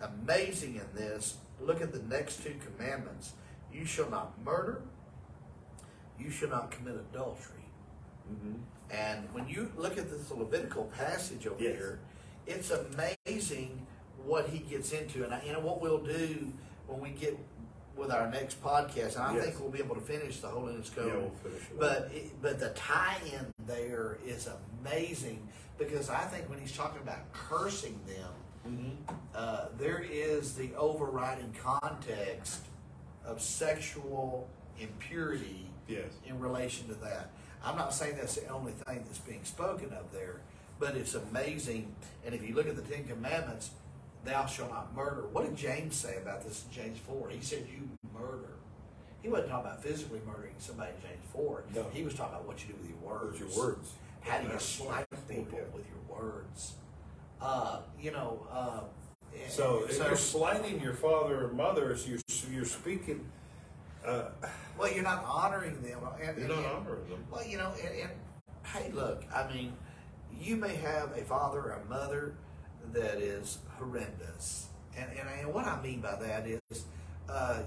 amazing in this, look at the next two commandments. You shall not murder, you shall not commit adultery. And when you look at this Levitical passage over Yes. here, it's amazing what he gets into. And I, you know what we'll do when we get with our next podcast, and I Yes. think we'll be able to finish the Holiness Code. Yeah, we'll finish it. But it, but the tie-in there is amazing because I think when he's talking about cursing them, Mm-hmm. uh, there is the overriding context of sexual impurity Yes. in relation to that. I'm not saying that's the only thing that's being spoken of there, but it's amazing. And if you look at the Ten Commandments, thou shalt not murder. What did James say about this in James 4? He said, You murder. He wasn't talking about physically murdering somebody in James 4. No. He was talking about what you do with your words. With your words. How do you slight people with your words? Uh, you know, uh, So if so- you're slighting your father or mother, so you're, you're speaking, uh, well, you're not honoring them. And, you're not honoring them. Well, you know, and, and hey, look, I mean, you may have a father or a mother that is horrendous, and and, and what I mean by that is, uh,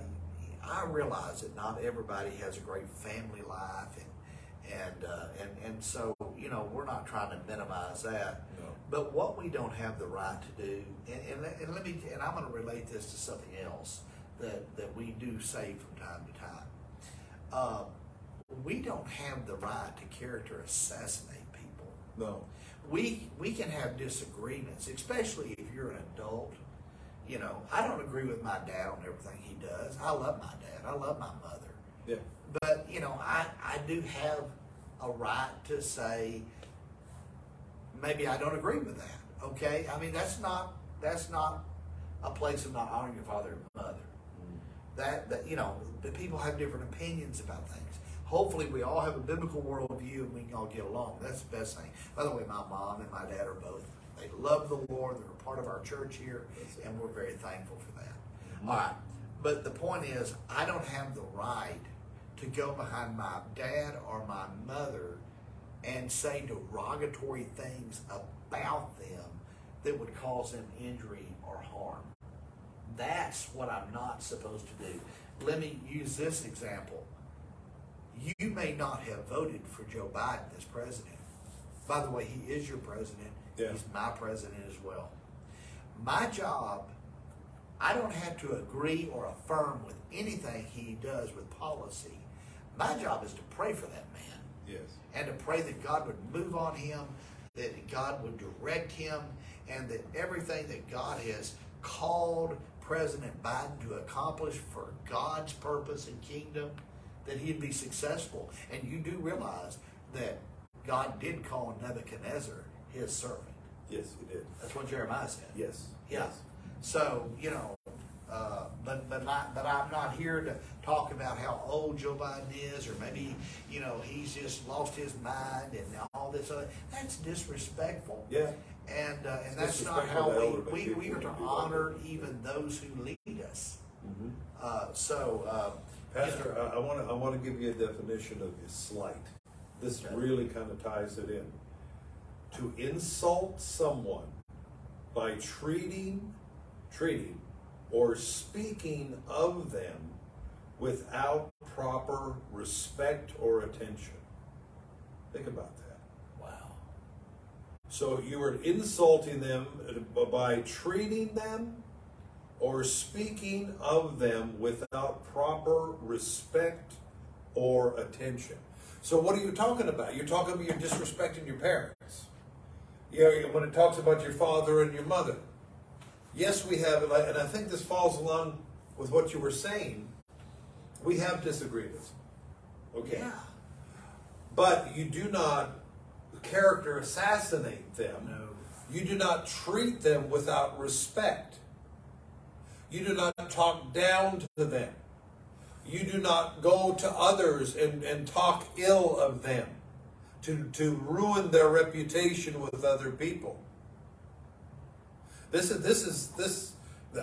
I realize that not everybody has a great family life, and and uh, and and so you know we're not trying to minimize that. No. But what we don't have the right to do, and, and, let- and let me, and I'm going to relate this to something else that, that we do say from time to time. Uh, we don't have the right to character assassinate people. No. We we can have disagreements, especially if you're an adult. You know, I don't agree with my dad on everything he does. I love my dad. I love my mother. Yeah. But you know, I I do have a right to say maybe I don't agree with that. Okay, I mean that's not that's not a place of not honoring your father and mother. Mm. That that you know, the people have different opinions about things. Hopefully, we all have a biblical worldview and we can all get along. That's the best thing. By the way, my mom and my dad are both. They love the Lord. They're a part of our church here, and we're very thankful for that. Mm-hmm. All right, but the point is, I don't have the right to go behind my dad or my mother and say derogatory things about them that would cause them injury or harm. That's what I'm not supposed to do. Let me use this example. You may not have voted for Joe Biden as president. By the way, he is your president. Yeah. He's my president as well. My job, I don't have to agree or affirm with anything he does with policy. My job is to pray for that man Yes. and to pray that God would move on him, that God would direct him, and that everything that God has called President Biden to accomplish for God's purpose and kingdom, that he'd be successful. And you do realize that God did call Nebuchadnezzar his servant. Yes, he did. That's what Jeremiah said. Yes. Yeah. So you know, uh, but but not but I'm not here to talk about how old Joe Biden is, or maybe you know he's just lost his mind and all this other. That's disrespectful. Yeah. And uh, and that's not how we, we, we are to when you do honor even those who lead us. Mm-hmm. Uh, so uh, Pastor, I, want to I want to give you a definition of slight. This really kind of ties it in. To insult someone by treating, treating, or speaking of them without proper respect or attention. Think about that. wow. So you were insulting them uh, by treating them or speaking of them without proper respect or attention. So what are you talking about? You're talking about you're disrespecting your parents. You know, when it talks about your father and your mother. Yes, we have, and I, and I think this falls along with what you were saying. We have disagreements. Okay. Yeah. But you do not character assassinate them. No. You do not treat them without respect. You do not talk down to them. You do not go to others and, and talk ill of them to, to ruin their reputation with other people. This is this is this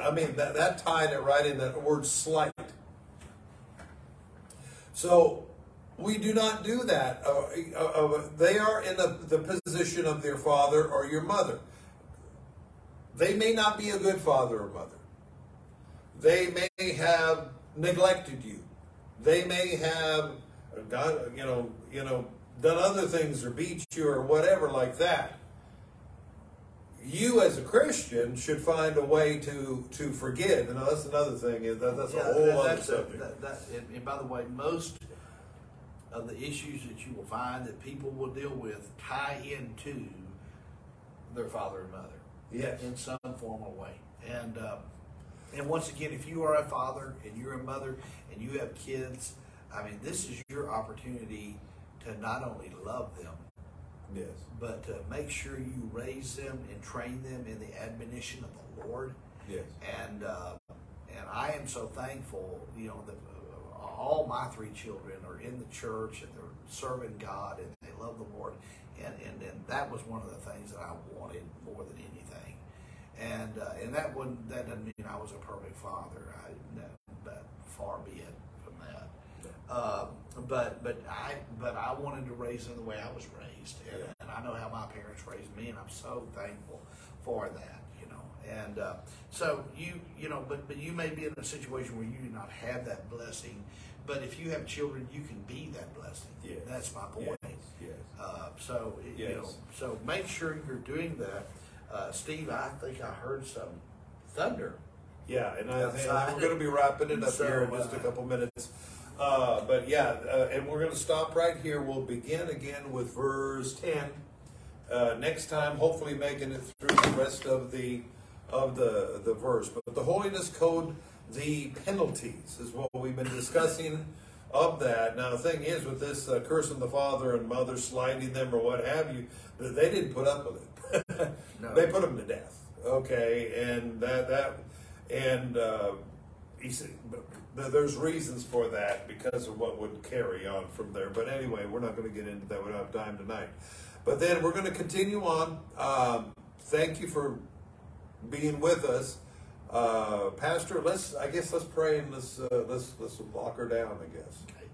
I mean that, that tied it right in that word slight. So We do not do that. Uh, uh, uh, they are in the, the position of their father or your mother. They may not be a good father or mother. They may have neglected you. They may have, God, you know, you know, done other things or beat you or whatever like that. You as a Christian should find a way to to forgive. And that's another thing. Is that that's Yeah, a whole that- other that's a- subject. that- and, by the way, most of the issues that you will find that people will deal with tie into their father and mother yes. in some form or way. And uh, and once again, if you are a father and you're a mother and you have kids, I mean, this is your opportunity to not only love them, Yes. but to make sure you raise them and train them in the admonition of the Lord. Yes. And uh, and I am so thankful, you know, that uh, all my three children are in the church and they're serving God and they love the Lord. And, and, and that was one of the things that I wanted more than anything. And uh, and that wouldn't that doesn't mean I was a perfect father. I no, but far be it from that. Uh, but but I but I wanted to raise them the way I was raised, and, Yeah. and I know how my parents raised me, and I'm so thankful for that. You know, and uh, so you you know, but but you may be in a situation where you do not have that blessing, but if you have children, you can be that blessing. Yes. That's my point. Yes. Yes. Uh, so you Yes. know, so make sure you're doing that. Uh, Steve, I think I heard some thunder. Yeah, and I, and we're going to be wrapping it up So, here in just a uh, couple minutes. Uh, but yeah, uh, and we're going to stop right here. We'll begin again with verse ten. Uh, next time, hopefully making it through the rest of the of the the verse. But the holiness code, the penalties is what we've been discussing of that. Now the thing is, with this uh, cursing the father and mother, sliding them or what have you, that they didn't put up with it. No. They put them to death. Okay, and that that and uh, he said but there's reasons for that because of what would carry on from there. But anyway, we're not going to get into that. We don't have time tonight. But then we're going to continue on. Um, thank you for being with us, uh, Pastor. Let's I guess let's pray and let's uh, let's let's lock her down. I guess. Okay.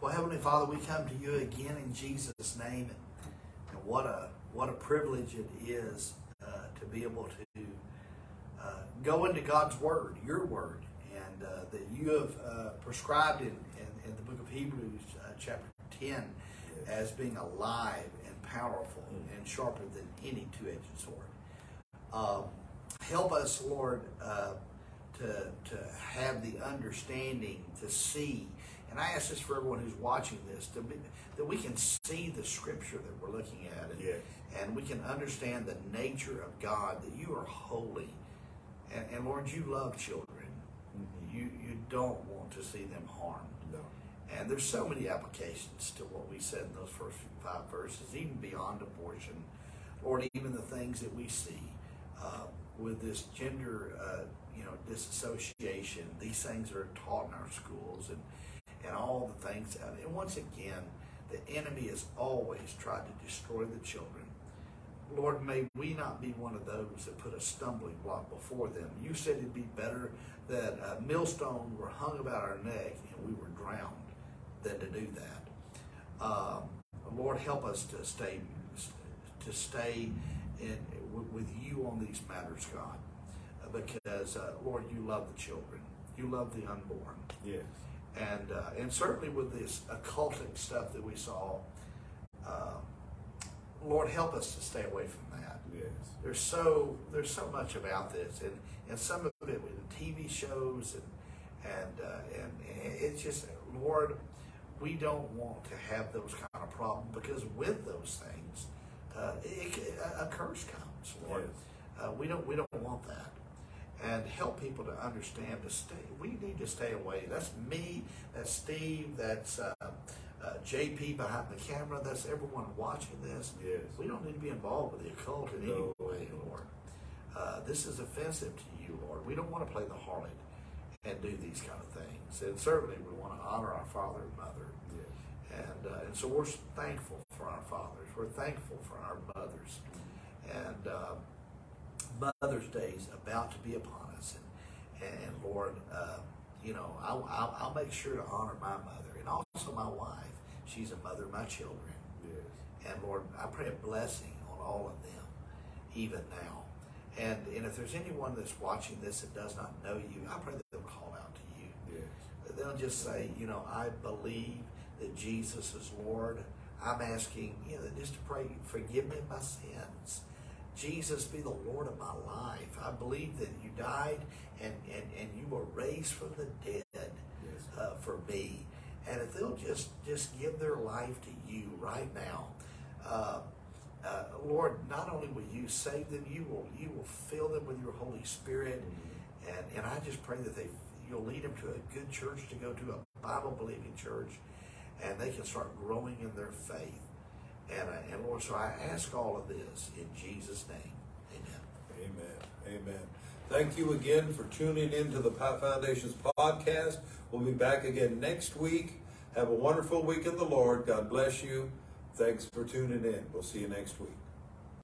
Well, Heavenly Father, we come to you again in Jesus' name, and what a what a privilege it is uh, to be able to uh, go into God's Word, Your Word, and uh, that you have uh, prescribed in, in, in the Book of Hebrews, uh, chapter ten, as being alive and powerful and sharper than any two-edged sword. Um, help us, Lord, uh, to, to have the understanding to see. And I ask this for everyone who's watching this, to be, that we can see the scripture that we're looking at. And, Yes. And we can understand the nature of God, that you are holy. And, and Lord, you love children. You, you don't want to see them harmed. No. And there's so many applications to what we said in those first five verses, even beyond abortion, Lord, even the things that we see uh, with this gender, uh, you know, disassociation. These things are taught in our schools, and and all the things. And once again, the enemy has always tried to destroy the children. Lord, may we not be one of those that put a stumbling block before them. You said it'd be better that uh, millstones were hung about our neck and we were drowned than to do that. Um, Lord, help us to stay to stay in with you on these matters, God, because uh, Lord, you love the children, you love the unborn, Yes. and uh, and certainly with this occultic stuff that we saw, uh, Lord, help us to stay away from that. Yes. There's so there's so much about this, and and some of it with the TV shows and and uh, and it's just Lord, we don't want to have those kind of problems because with those things, uh, it, a, a curse comes. Lord, uh, we don't we don't want that, and help people to understand to stay. We need to stay away. That's me. That's Steve. That's uh, uh, JP behind the camera. That's everyone watching this. Yes. We don't need to be involved with the occult in No. any way, Lord. Uh, this is offensive to you, Lord. We don't want to play the harlot and do these kind of things. And certainly we want to honor our father and mother. Yes. And, uh, and so we're thankful for our fathers. We're thankful for our mothers. And uh, Mother's Day is about to be upon us. And, and Lord, uh, you know, I'll, I'll, I'll make sure to honor my mother and also my wife. she's a mother of my children. Yes. And Lord, I pray a blessing on all of them, even now. And, and if there's anyone that's watching this that does not know you, I pray that they'll call out to you. Yes. They'll just say, you know, I believe that Jesus is Lord. I'm asking, you know, just to pray, forgive me my sins. Jesus, be the Lord of my life. I believe that you died and, and, and you were raised from the dead Yes. uh, for me. And if they'll just just give their life to you right now, uh, uh, Lord, not only will you save them, you will you will fill them with your Holy Spirit, and and I just pray that they you'll lead them to a good church to go to a Bible believing church, and they can start growing in their faith. And uh, and Lord, so I ask all of this in Jesus' name, Amen. Amen. Amen. Thank you again for tuning in to the Foundation's podcast. We'll be back again next week. Have a wonderful week in the Lord. God bless you. Thanks for tuning in. We'll see you next week.